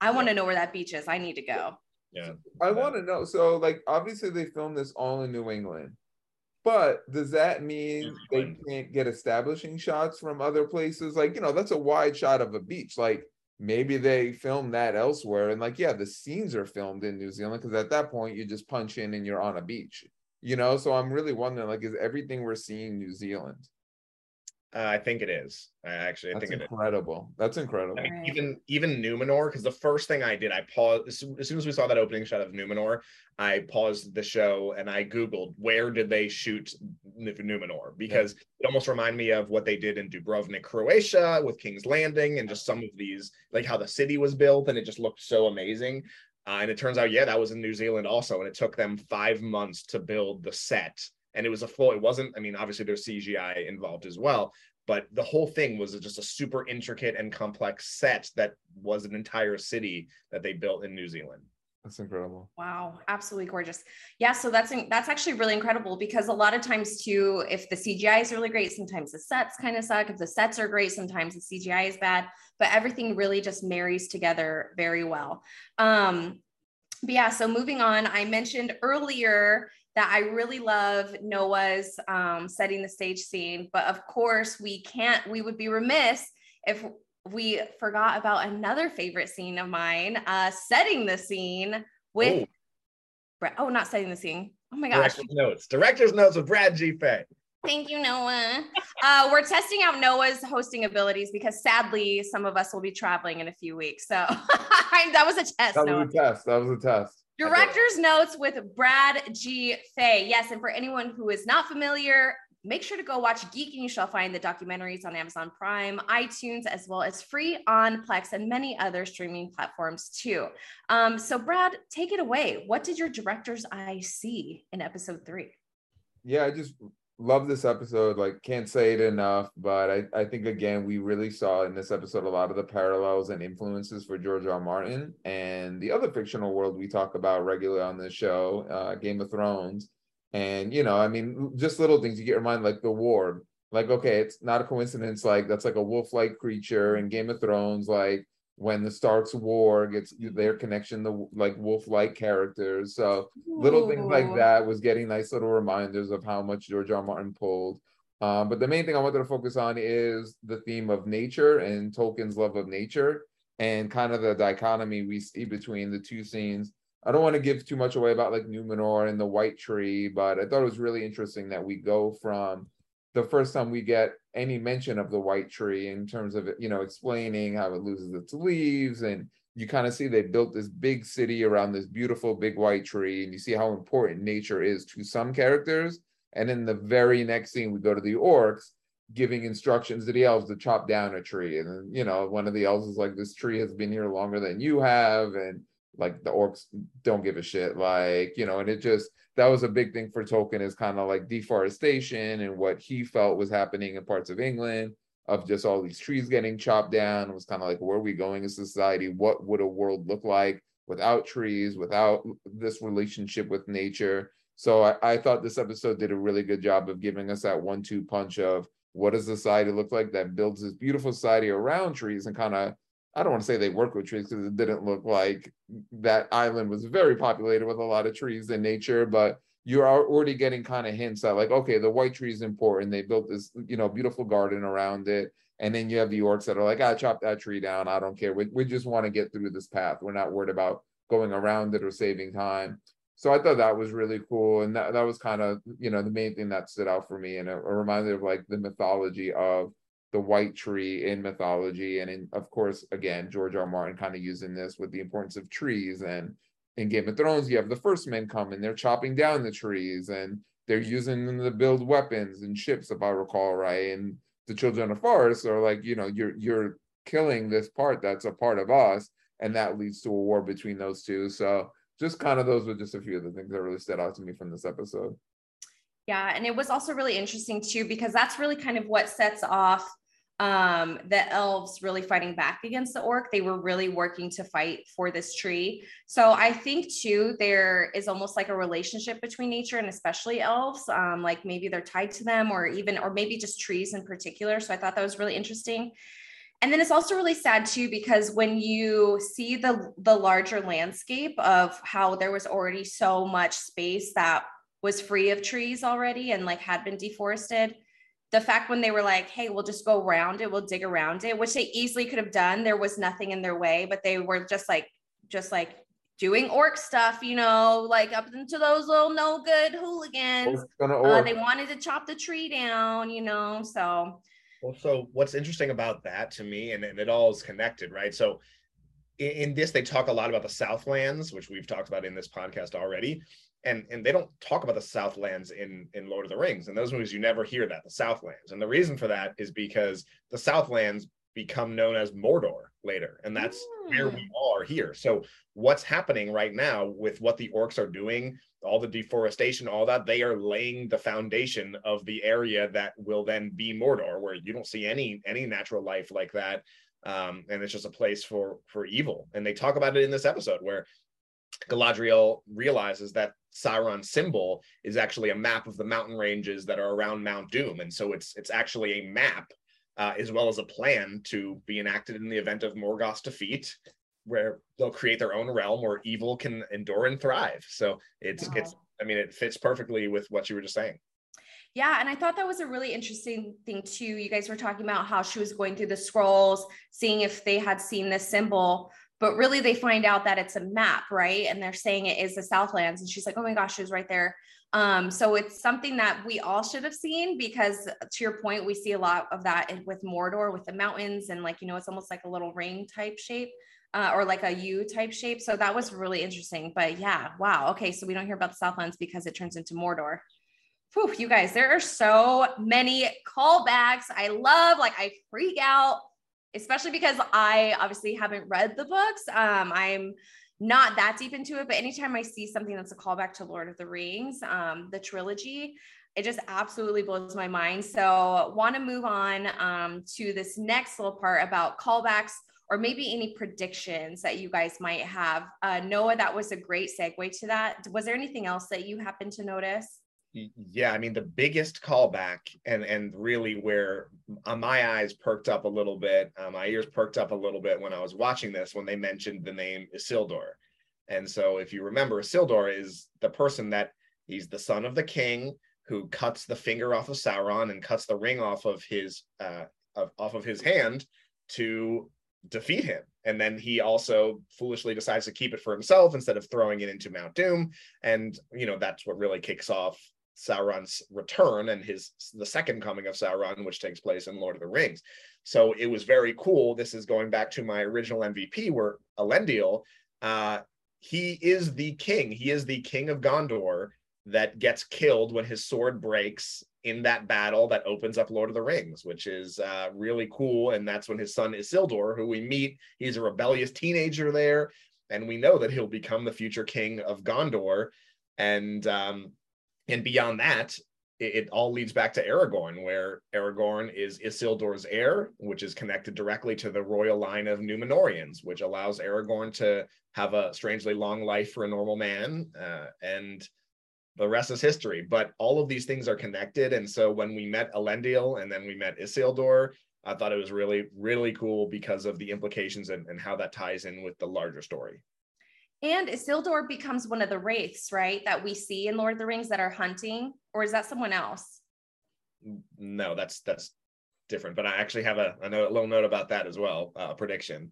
H: I want to know where that beach is. I need to go.
G: Yeah.
A: I want to know. So, like, obviously, they filmed this all in New England, but does that mean they can't get establishing shots from other places? Like, you know, that's a wide shot of a beach. Like, maybe they filmed that elsewhere, and like, yeah, the scenes are filmed in New Zealand because at that point you just punch in and you're on a beach. You know, so I'm really wondering, like, is everything we're seeing New Zealand?
G: Uh, I think it is. I actually I
A: That's
G: think it is.
A: incredible. That's incredible.
G: I mean, even even Numenor, because the first thing I did, I paused as soon, as we saw that opening shot of Numenor, I paused the show and I googled where did they shoot Numenor because it almost reminded me of what they did in Dubrovnik, Croatia, with King's Landing, and just some of these, like how the city was built, and it just looked so amazing. Uh, and it turns out, yeah, that was in New Zealand also, and it took them five months to build the set, and it was a full. It wasn't. I mean, obviously there's CGI involved as well, but the whole thing was just a super intricate and complex set that was an entire city that they built in New Zealand.
A: That's incredible.
H: Wow, absolutely gorgeous. Yeah, so that's that's actually really incredible because a lot of times too, if the CGI is really great, sometimes the sets kind of suck. If the sets are great, sometimes the CGI is bad. But everything really just marries together very well. Um, but yeah, so moving on, I mentioned earlier that I really love Noah's um, setting the stage scene, but of course we can't. We would be remiss if we forgot about another favorite scene of mine, uh, setting the scene with
G: Ooh.
H: Brad. Oh, not setting the scene. Oh my gosh.
G: Director's notes. Director's notes with Brad G. Fay.
H: Thank you, Noah. Uh, we're testing out Noah's hosting abilities because sadly, some of us will be traveling in a few weeks. So that was a test,
A: That
H: Noah.
A: was a test. That was a test.
H: Director's notes with Brad G. Fay. Yes, and for anyone who is not familiar, make sure to go watch Geek and you shall find the documentaries on Amazon Prime, iTunes, as well as free on Plex and many other streaming platforms too. Um, so, Brad, take it away. What did your director's eye see in episode three?
A: yeah, I just love this episode. Like, can't say it enough, but I, I think again we really saw in this episode a lot of the parallels and influences for George R. R. Martin and the other fictional world we talk about regularly on this show, uh, Game of Thrones. And you know, I mean, just little things you get reminded, like the warg. Like, okay, it's not a coincidence. Like that's like a wolf-like creature in Game of Thrones. Like when the Starks war gets their connection to like wolf-like characters. So little things like that was getting nice little reminders of how much George R. R. Martin pulled. Um, but the main thing I wanted to focus on is the theme of nature and Tolkien's love of nature and kind of the dichotomy we see between the two scenes. I don't want to give too much away about like Numenor and the White Tree, but I thought it was really interesting that we go from the first time we get any mention of the White Tree in terms of you know, explaining how it loses its leaves and you kind of see they built this big city around this beautiful big white tree and you see how important nature is to some characters. And in the very next scene we go to the orcs giving instructions to the elves to chop down a tree. And you know one of the elves is like this tree has been here longer than you have and like the orcs don't give a shit like you know and it just that was a big thing for tolkien is kind of like deforestation and what he felt was happening in parts of england of just all these trees getting chopped down. It was kind of like, where are we going as society? What would a world look like without trees, without this relationship with nature? So I, I thought this episode did a really good job of giving us that one two punch of what does society look like that builds this beautiful society around trees and kind of I don't want to say they work with trees because it didn't look like that island was very populated with a lot of trees in nature, but you're already getting kind of hints that like okay the white tree is important they built this you know beautiful garden around it and then you have the orcs that are like, I ah, chop that tree down. I don't care. We, we just want to get through this path. We're not worried about going around it or saving time. So I thought that was really cool. And that, that was kind of, you know, the main thing that stood out for me. And it, it reminded of like the mythology of the white tree in mythology. And in, of course, again, George R. Martin kind of using this with the importance of trees. And in Game of Thrones, you have the first men come and they're chopping down the trees and they're using them to build weapons and ships, if I recall right. And the children of forest are like you know you're you're killing this part that's a part of us and that leads to a war between those two so just kind of those were just a few of the things that really stood out to me from this episode
H: yeah and it was also really interesting too because that's really kind of what sets off um, the elves really fighting back against the orc. They were really working to fight for this tree. So I think too, there is almost like a relationship between nature and especially elves. Um, like maybe they're tied to them or even, or maybe just trees in particular. So I thought that was really interesting. And then it's also really sad too, because when you see the, the larger landscape of how there was already so much space that was free of trees already and like had been deforested, the fact when they were like, hey, we'll just go around it, we'll dig around it, which they easily could have done. There was nothing in their way, but they were just like, just like doing orc stuff, you know, like up into those little no good hooligans. Uh, they wanted to chop the tree down, you know, so.
G: Well, so what's interesting about that to me, and, and it all is connected, right? So in, in this, they talk a lot about the Southlands, which we've talked about in this podcast already and and they don't talk about the Southlands in in Lord of the Rings. In those movies, you never hear that the Southlands, and the reason for that is because the Southlands become known as Mordor later, and that's mm. where we hmm. are here. So what's happening right now with what the orcs are doing, all the deforestation, all that, they are laying the foundation of the area that will then be Mordor, where you don't see any any natural life like that. Um, and it's just a place for for evil. And they talk about it in this episode where Galadriel realizes that Sauron's symbol is actually a map of the mountain ranges that are around Mount Doom, and so it's it's actually a map uh, as well as a plan to be enacted in the event of Morgoth's defeat, where they'll create their own realm where evil can endure and thrive. So it's wow. it's I mean it fits perfectly with what you were just saying.
H: Yeah, and I thought that was a really interesting thing too. You guys were talking about how she was going through the scrolls, seeing if they had seen this symbol but really they find out that it's a map right and they're saying it is the southlands and she's like oh my gosh she was right there um, so it's something that we all should have seen because to your point we see a lot of that with mordor with the mountains and like you know it's almost like a little ring type shape uh, or like a U type shape. So that was really interesting. But yeah, wow. Okay, so we don't hear about the Southlands because it turns into Mordor. Whew, you guys, there are so many callbacks. I love, like, I freak out especially because I obviously haven't read the books. Um, I'm not that deep into it, but anytime I see something that's a callback to Lord of the Rings, um, the trilogy, it just absolutely blows my mind. So, want to move on um, to this next little part about callbacks or maybe any predictions that you guys might have. Uh, Noah, that was a great segue to that. Was there anything else that you happened to notice?
G: Yeah i mean the biggest callback and and really where uh, my eyes perked up a little bit uh, my ears perked up a little bit when i was watching this when they mentioned the name isildur and so if you remember isildur is the person that he's the son of the king who cuts the finger off of sauron and cuts the ring off of his uh of, off of his hand to defeat him and then he also foolishly decides to keep it for himself instead of throwing it into Mount Doom. And you know that's what really kicks off Sauron's return and his the second coming of Sauron, which takes place in Lord of the Rings. So it was very cool. This is going back to my original MVP, where Elendil, uh, he is the king. He is the king of Gondor that gets killed when his sword breaks in that battle that opens up Lord of the Rings, which is uh, really cool. And that's when his son Isildur, who we meet, he's a rebellious teenager there, and we know that he'll become the future king of Gondor. And um, and beyond that, it, it, all leads back to Aragorn, where Aragorn is Isildur's heir, which is connected directly to the royal line of Numenorians, which allows Aragorn to have a strangely long life for a normal man. Uh, and the rest is history. But all of these things are connected. And so when we met Elendil and then we met Isildur, I thought it was really, really cool because of the implications and, and how that ties in with the larger story.
H: And Isildur becomes one of the wraiths, right? That we see in Lord of the Rings that are hunting, or is that someone else?
G: No, that's that's different. But I actually have a, a, note, a little note about that as well, uh, a prediction.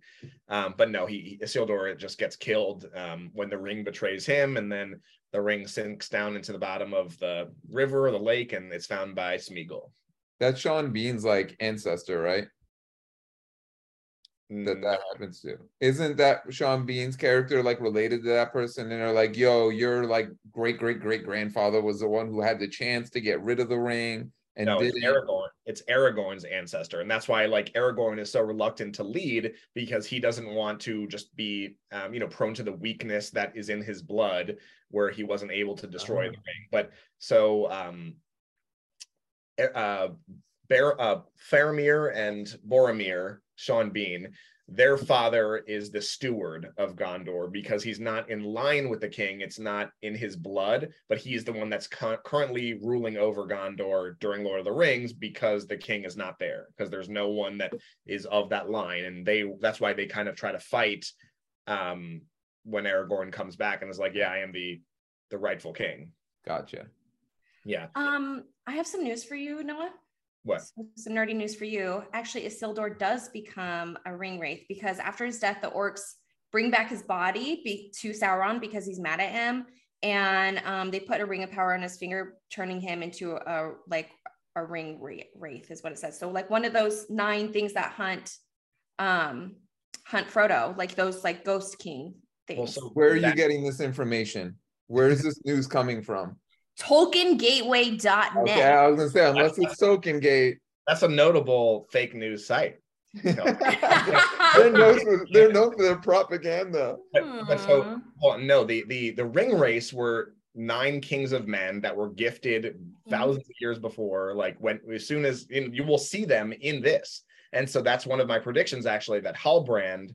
G: Um, but no, he Isildur just gets killed um, when the ring betrays him, and then the ring sinks down into the bottom of the river or the lake, and it's found by Smeagol.
A: That's Sean Bean's like ancestor, right? That
G: Mm,
A: that happens to. Isn't that Sean Bean's character like related to that person? And they're like, yo, your like great great great grandfather was the one who had the chance to get rid of the ring and
G: no, it's. Aragorn. It's Aragorn's ancestor, and that's why like Aragorn is so reluctant to lead because he doesn't want to just be, um, you know, prone to the weakness that is in his blood, where he wasn't able to destroy
A: Oh.
G: the ring. But so, um, uh, Bear, uh, Faramir and Boromir, Sean Bean, their father is the steward of Gondor because he's not in line with the king. It's not in his blood, but he is the one that's cu- currently ruling over Gondor during Lord of the Rings because the king is not there because there's no one that is of that line, and they that's why they kind of try to fight um, when Aragorn comes back and is like, "Yeah, I am the the rightful king."
A: Gotcha.
G: Yeah,
H: Um, I have some news for you, Noah.
G: What?
H: Some- Some nerdy news for you. Actually, Isildur does become a ring wraith because after his death, the orcs bring back his body be- to Sauron because he's mad at him, and um, they put a ring of power on his finger, turning him into a like a ring wraith, is what it says. So like one of those nine things that hunt, um, hunt Frodo, like those like Ghost King things.
G: Well, so
A: Where are you getting this information? Where is this news coming from?
H: TolkienGateway.net.
A: Okay, I was gonna say unless it's Tolkien Gate,
G: That's a notable fake news site.
A: they're known for they're known for their propaganda.
G: But, but so well, no, the the the ring race were nine kings of men that were gifted
H: Mm-hmm.
G: thousands of years before. Like when as soon as you, know, you will see them in this, and so that's one of my predictions actually that Halbrand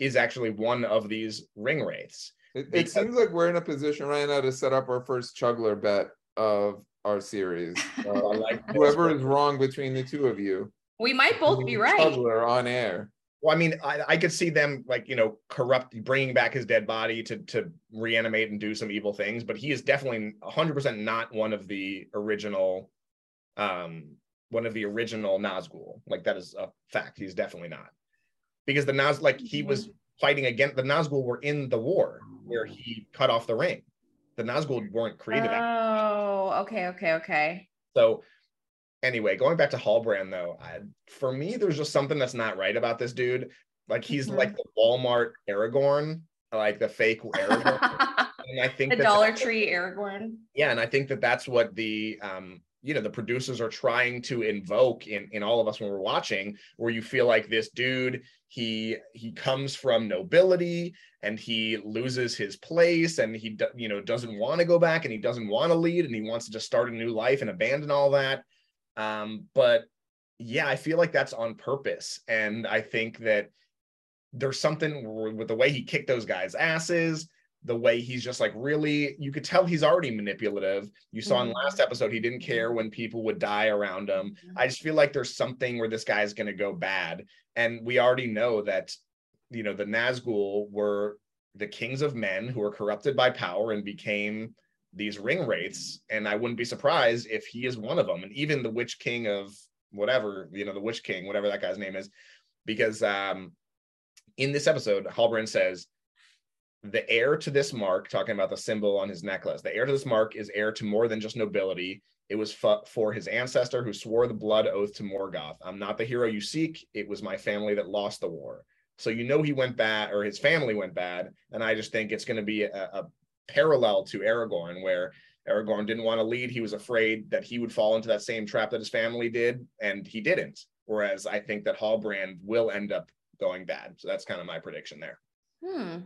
G: is actually one of these ring wraiths.
A: It, it
G: Because-
A: seems like we're in a position right now to set up our first Chugler bet of our series. Uh,
G: like
A: whoever is wrong between the two of you,
H: we might both be right.
A: Chugler on air.
G: Well, I mean, I, I could see them like you know corrupt, bringing back his dead body to to reanimate and do some evil things, but he is definitely 100 percent not one of the original, um, one of the original Nazgul. Like that is a fact. He's definitely not, because the Naz like he was fighting against the Nazgul were in the war where he cut off the ring. The Nazgul weren't created. after
H: Oh, okay, okay, okay.
G: So anyway, going back to Halbrand though, I, for me, there's just something that's not right about this dude. Like he's
H: Mhm.
G: like the Walmart Aragorn, like the fake Aragorn. and I think
H: the Dollar Tree Aragorn.
G: Yeah, and I think that that's what the um you know the producers are trying to invoke in in all of us when we're watching where you feel like this dude he he comes from nobility and he loses his place and he you know doesn't want to go back and he doesn't want to lead and he wants to just start a new life and abandon all that. Um but yeah i feel like that's on purpose. And i think that there's something with the way he kicked those guys asses the way he's just like really you could tell he's already manipulative. You saw in
H: Mhm.
G: last episode he didn't care when people would die around him. I just feel like there's something where this guy's going to go bad. And we already know that you know the nazgul were the kings of men who were corrupted by power and became these ring wraiths. And i wouldn't be surprised if he is one of them. And even the witch king of whatever you know the witch king whatever that guy's name is. Because um in this episode halbrand says the heir to this mark, talking about the symbol on his necklace, the heir to this mark is heir to more than just nobility. It was fu- for his ancestor who swore the blood oath to Morgoth. I'm not the hero you seek. It was my family that lost the war. So you know he went bad, or his family went bad. And I just think it's going to be a, a parallel to Aragorn, where Aragorn didn't want to lead. He was afraid that he would fall into that same trap that his family did, and he didn't. Whereas I think that Halbrand will end up going bad. So that's kind of my prediction there.
H: Hmm.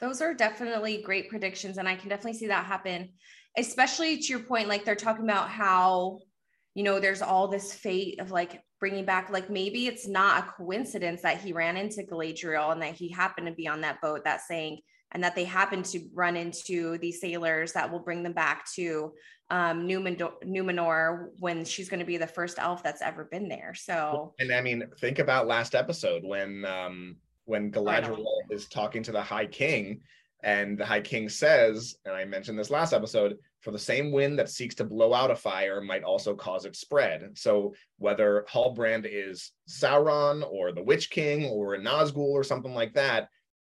H: Those are definitely great predictions, and I can definitely see that happen. Especially to your point, like they're talking about how, you know, there's all this fate of like bringing back, like maybe it's not a coincidence that he ran into Galadriel and that he happened to be on that boat that sank, and that they happened to run into these sailors that will bring them back to um, Numenor, Numenor when she's going to be the first elf that's ever been there. So,
G: And I mean, think about last episode when um when Galadriel is talking to the High King And the High King says, and I mentioned this last episode, for the same wind that seeks to blow out a fire might also cause it spread. So whether Halbrand is Sauron or the Witch King or a Nazgul or something like that,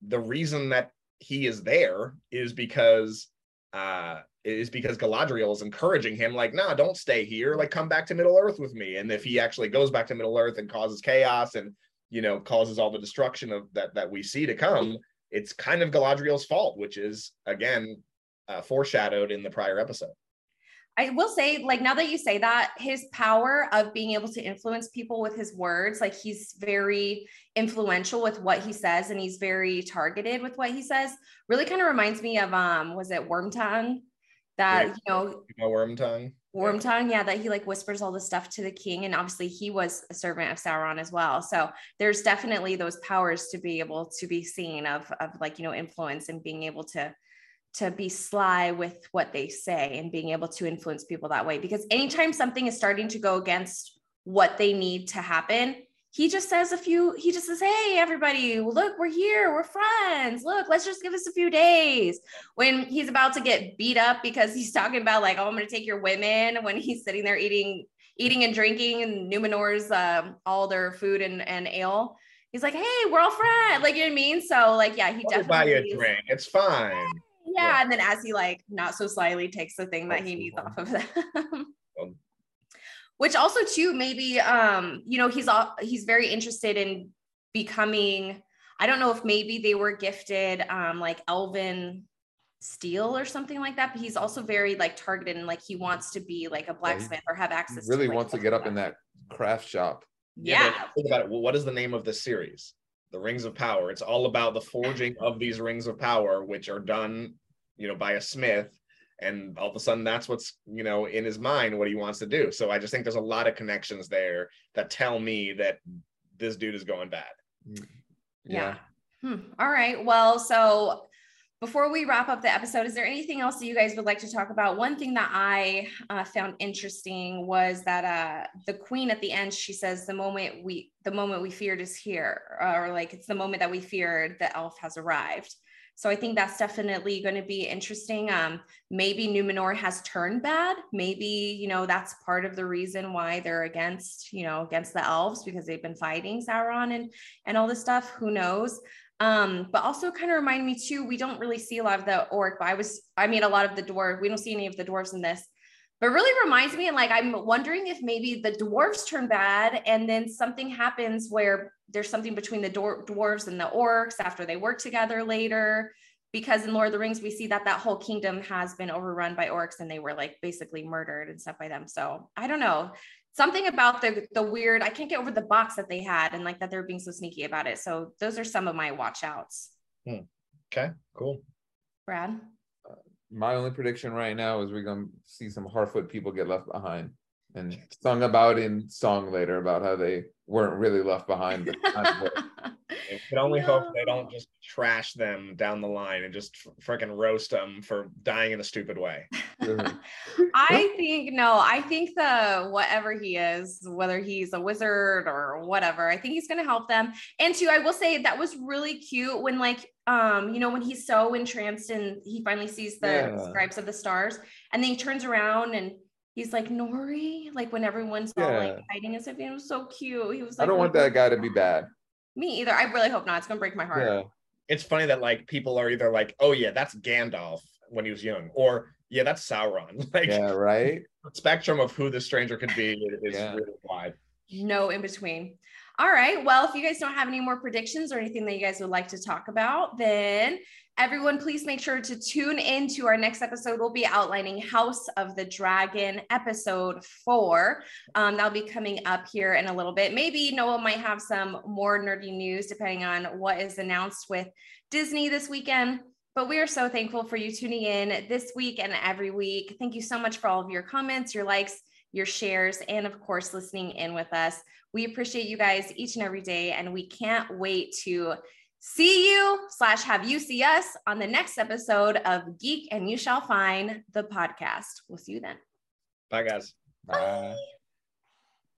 G: the reason that he is there is because uh is because Galadriel is encouraging him, like, nah, don't stay here. Like, come back to Middle Earth with me. And if he actually goes back to Middle Earth and causes chaos and you know causes all the destruction of that that we see to come, it's kind of Galadriel's fault, which is again uh, foreshadowed in the prior episode.
H: I will say, like, now that you say that, his power of being able to influence people with his words, like, he's very influential with what he says and he's very targeted with what he says, really kind of reminds me of, um, was it Wormtongue? That,
G: Yeah.
H: you know,
G: You know, Wormtongue.
H: Wormtongue, yeah, that he like whispers all the stuff to the king. And obviously, he was a servant of Sauron as well. So there's definitely those powers to be able to be seen of, of like, you know, influence and being able to to be sly with what they say and being able to influence people that way because anytime something is starting to go against what they need to happen he just says a few he just says hey everybody look we're here we're friends look let's just give us a few days when he's about to get beat up because he's talking about like oh i'm going to take your women when he's sitting there eating eating and drinking and numenor's um, all their food and, and ale he's like hey we're all friends like you know what i mean so like yeah he
G: me buy a drink. It's fine.
H: yeah,
G: Yeah.
H: and then as he like not so slyly takes the thing that he needs off of them. Which also too maybe um you know he's all he's very interested in becoming I don't know if maybe they were gifted um like elvin steel or something like that but he's also very like targeted and like he wants to be like a blacksmith or have access
A: really
H: to, like,
A: wants to get up in that craft shop.
H: yeah,
G: but think about it. Well, what is the name of this series? The Rings of Power. It's all about the forging of these rings of power, which are done, you know, by a smith. And all of a sudden, that's what's you know in his mind what he wants to do. So I just think there's a lot of connections there that tell me that this dude is going bad.
H: yeah. Hmm. All right. Well, so before we wrap up the episode, is there anything else that you guys would like to talk about? One thing that I uh, found interesting was that uh, the queen at the end, she says, "The moment we, the moment we feared is here," or like it's the moment that we feared the elf has arrived. So I think that's definitely going to be interesting. Um, maybe Numenor has turned bad. Maybe you know that's part of the reason why they're against you know against the elves because they've been fighting Sauron and and all this stuff. Who knows? Um, but also kind of remind me too, we don't really see a lot of the orc, but I was, I mean, a lot of the dwarf, we don't see any of the dwarves in this, but really reminds me, and like, I'm wondering if maybe the dwarves turn bad and then something happens where there's something between the dwar- dwarves and the orcs after they work together later. Because in Lord of the Rings, we see that that whole kingdom has been overrun by orcs and they were like basically murdered and stuff by them. So I don't know something about the the weird i can't get over the box that they had and like that they're being so sneaky about it so those are some of my watch outs hmm.
G: Okay, cool.
H: brad
A: My only prediction right now is we're gonna see some Harfoot people get left behind and sung about in song later about how they weren't really left behind. But kind of were.
G: I can only hope they don't just trash them down the line and just freaking roast them for dying in a stupid way.
H: i think no i think the whatever he is whether he's a wizard or whatever i think he's going to help them and two i will say that was really cute when like um you know when he's so entranced and he finally sees the
A: Yeah.
H: stripes of the stars and then he turns around and he's like nori like when everyone's all like
A: Yeah.
H: hiding and stuff it was so cute he was like, I
A: don't oh want that guy to be bad.
H: Me either. I really hope not. It's gonna break my heart.
A: Yeah.
G: It's funny that like people are either like, oh yeah, that's Gandalf when he was young, or yeah, that's Sauron. Like
A: Yeah, right.
G: the spectrum of who the stranger could be is
A: Yeah.
G: really wide.
H: No in between. All right. Well, if you guys don't have any more predictions or anything that you guys would like to talk about, then everyone please make sure to tune in to our next episode. We'll be outlining House of the Dragon episode four. Um, that'll be coming up here in a little bit. Maybe Noah might have some more nerdy news depending on what is announced with Disney this weekend. But we are so thankful for you tuning in this week and every week. Thank you so much for all of your comments, your likes, your shares, and of course, listening in with us. We appreciate you guys each and every day, and we can't wait to see you slash have you see us on the next episode of Geek and You Shall Find the podcast. We'll see you then.
G: Bye guys.
A: Bye.